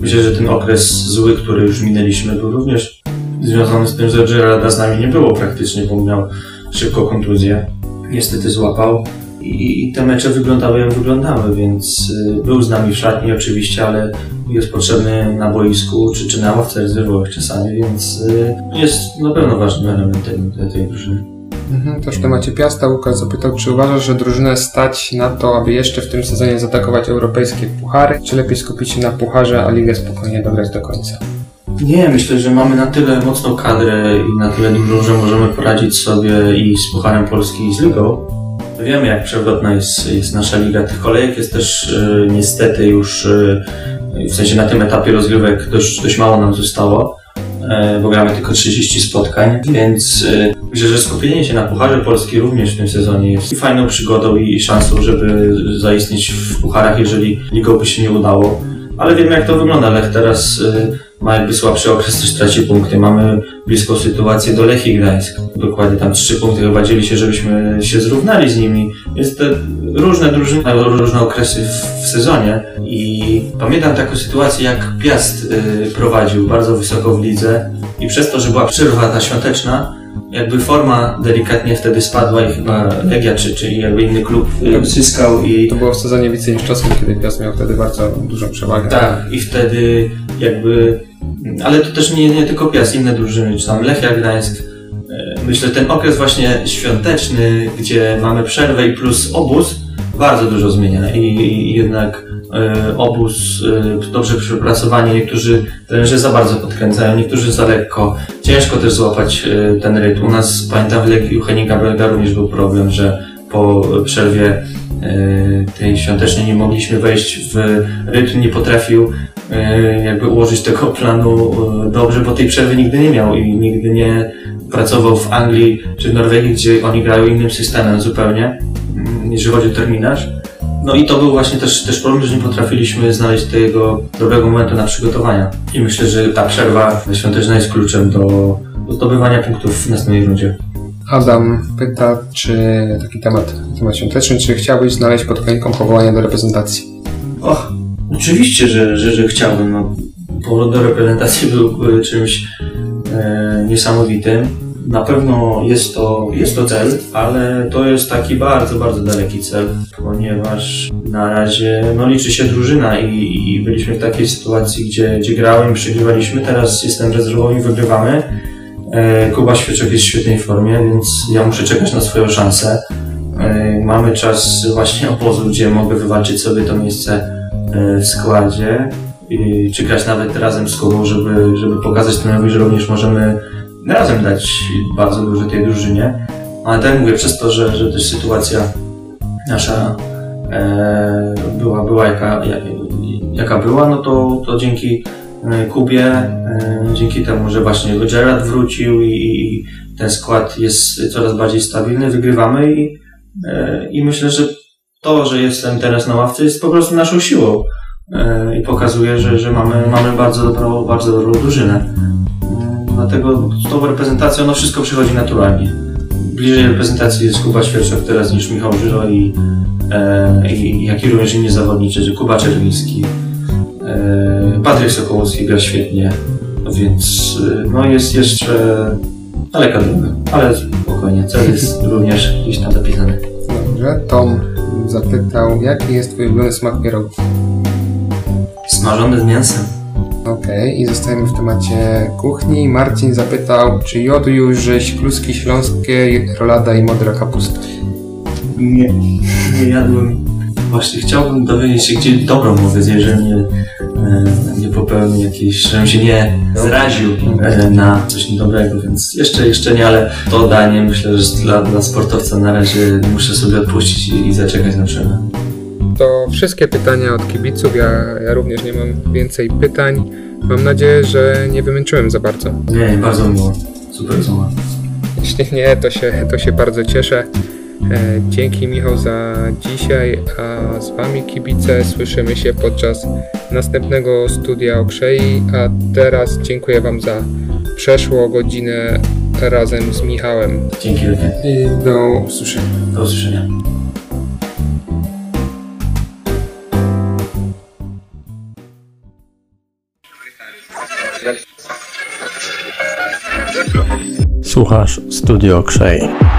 Myślę, że ten okres zły, który już minęliśmy, był również związany z tym, że Gerarda z nami nie było praktycznie, bo miał szybko kontuzję. Niestety złapał i, i te mecze wyglądały jak wyglądały, więc y, był z nami w szatni oczywiście, ale jest potrzebny na boisku czy, czy na ławce rezerwowych czasami, więc y, jest na pewno ważnym elementem tej, tej drużyny. Mhm. Też w temacie Piasta Łukasz zapytał, czy uważasz, że drużynę stać na to, aby jeszcze w tym sezonie zaatakować europejskie puchary, czy lepiej skupić się na pucharze, a ligę spokojnie dograć do końca? Nie, myślę, że mamy na tyle mocną kadrę i na tyle dużą, że możemy poradzić sobie i z Pucharem Polski i z Ligą. Wiemy, jak przewrotna jest, jest nasza liga. Tych kolejek jest też e, niestety już, e, w sensie na tym etapie rozgrywek dość, dość mało nam zostało. e, bo gramy tylko 30 spotkań, więc myślę, że skupienie się na Pucharze Polski również w tym sezonie jest fajną przygodą i szansą, żeby zaistnieć w Pucharach, jeżeli ligą by się nie udało. Ale wiemy jak to wygląda. Lech teraz ma jakby słabszy okres, też traci punkty. Mamy bliską sytuację do Lechii Gdańsk. Dokładnie tam trzy punkty chyba dzieli się, żebyśmy się zrównali z nimi. Więc te różne drużyny mają różne okresy w, w sezonie i pamiętam taką sytuację, jak Piast y, prowadził bardzo wysoko w lidze i przez to, że była przerwa ta świąteczna, jakby forma delikatnie wtedy spadła i chyba Legia czy, czy jakby inny klub y, zyskał i To było w sezonie wicemistrzowskim, kiedy Piast miał wtedy bardzo dużą przewagę. tak, i wtedy jakby, ale to też nie, nie tylko Piast, inne drużyny, czy tam Lechia Gdańsk. E, Myślę, ten okres właśnie świąteczny, gdzie mamy przerwę i plus obóz, bardzo dużo zmienia i, i jednak e, obóz e, dobrze przepracowani, niektórzy trenerzy za bardzo podkręcają, niektórzy za lekko. Ciężko też złapać e, ten rytm. U nas, pamiętam, w Legii Henninga Belga również był problem, że po przerwie tej świątecznej nie mogliśmy wejść w rytm, nie potrafił jakby ułożyć tego planu e, dobrze, bo tej przerwy nigdy nie miał i nigdy nie pracował w Anglii czy w Norwegii, gdzie oni grają innym systemem zupełnie, mm, jeżeli chodzi o terminarz. No i to był właśnie też, też problem, że nie potrafiliśmy znaleźć tego dobrego momentu na przygotowania. I myślę, że ta przerwa świąteczna jest kluczem do, do zdobywania punktów w następnej rundzie. Adam pyta, czy taki temat, temat świąteczny, czy chciałbyś znaleźć pod choinką powołania do reprezentacji? Och, oczywiście, że, że, że chciałbym. No, powrót do reprezentacji był e, czymś e, niesamowitym. Na pewno jest to, jest to cel, ale to jest taki bardzo, bardzo daleki cel, ponieważ na razie no, liczy się drużyna i, i byliśmy w takiej sytuacji, gdzie, gdzie grałem przegrywaliśmy. Teraz jestem rezerwową i wygrywamy. E, Kuba Świeczek jest w świetnej formie, więc ja muszę czekać na swoją szansę. E, Mamy czas właśnie obozu, gdzie mogę wywalczyć sobie to miejsce w składzie, czy grać nawet razem z Kubą, żeby, żeby pokazać trenerowi, że również możemy razem dać bardzo dużo tej drużynie. Ale tak mówię, przez to, że, że też sytuacja nasza e, była, była jaka, jak, jaka była, no to, to dzięki e, Kubie, e, dzięki temu, że właśnie Gerard wrócił i, i ten skład jest coraz bardziej stabilny, wygrywamy i, e, i myślę, że to, że jestem teraz na ławce jest po prostu naszą siłą e, i pokazuje, że, że mamy, mamy bardzo dobrą, bardzo dobrą drużynę. Dlatego z tą reprezentacją no wszystko przychodzi naturalnie. Bliżej reprezentacji jest Kuba Świerczak teraz niż Michał Żyro i, e, i jak i również inni zawodnicy, że Kuba Czerwiński, e, Patryk Sokołowski gra świetnie, więc e, no jest jeszcze daleka droga, ale spokojnie, cel jest również gdzieś tam zapisany. Dobrze. Tom zapytał, jaki jest twój ulubiony smak pierogów? Smażony z mięsem. Okej, i zostajemy w temacie kuchni. Marcin zapytał, czy jodł już żeś kluski śląskie, rolada i modra kapusta? Nie, nie jadłem. Właśnie chciałbym dowiedzieć się, gdzie dobrą mogę zjeść, że nie, nie popełnił jakiejś, żebym się nie zraził e, na coś niedobrego, więc jeszcze, jeszcze nie, ale to danie myślę, że dla, dla sportowca na razie muszę sobie odpuścić i, i zaczekać na przerwę. To wszystkie pytania od kibiców. Ja, ja również nie mam więcej pytań. Mam nadzieję, że nie wymęczyłem za bardzo. Nie, bardzo miło. Super rozmowa. Jeśli nie, to się, to się bardzo cieszę. E, Dzięki Michał za dzisiaj, a z Wami kibice słyszymy się podczas następnego studia Okrzei, a teraz dziękuję Wam za przeszło godzinę razem z Michałem. Dzięki wielkie. I do usłyszenia. Do usłyszenia. Słuchasz Studio Krzej.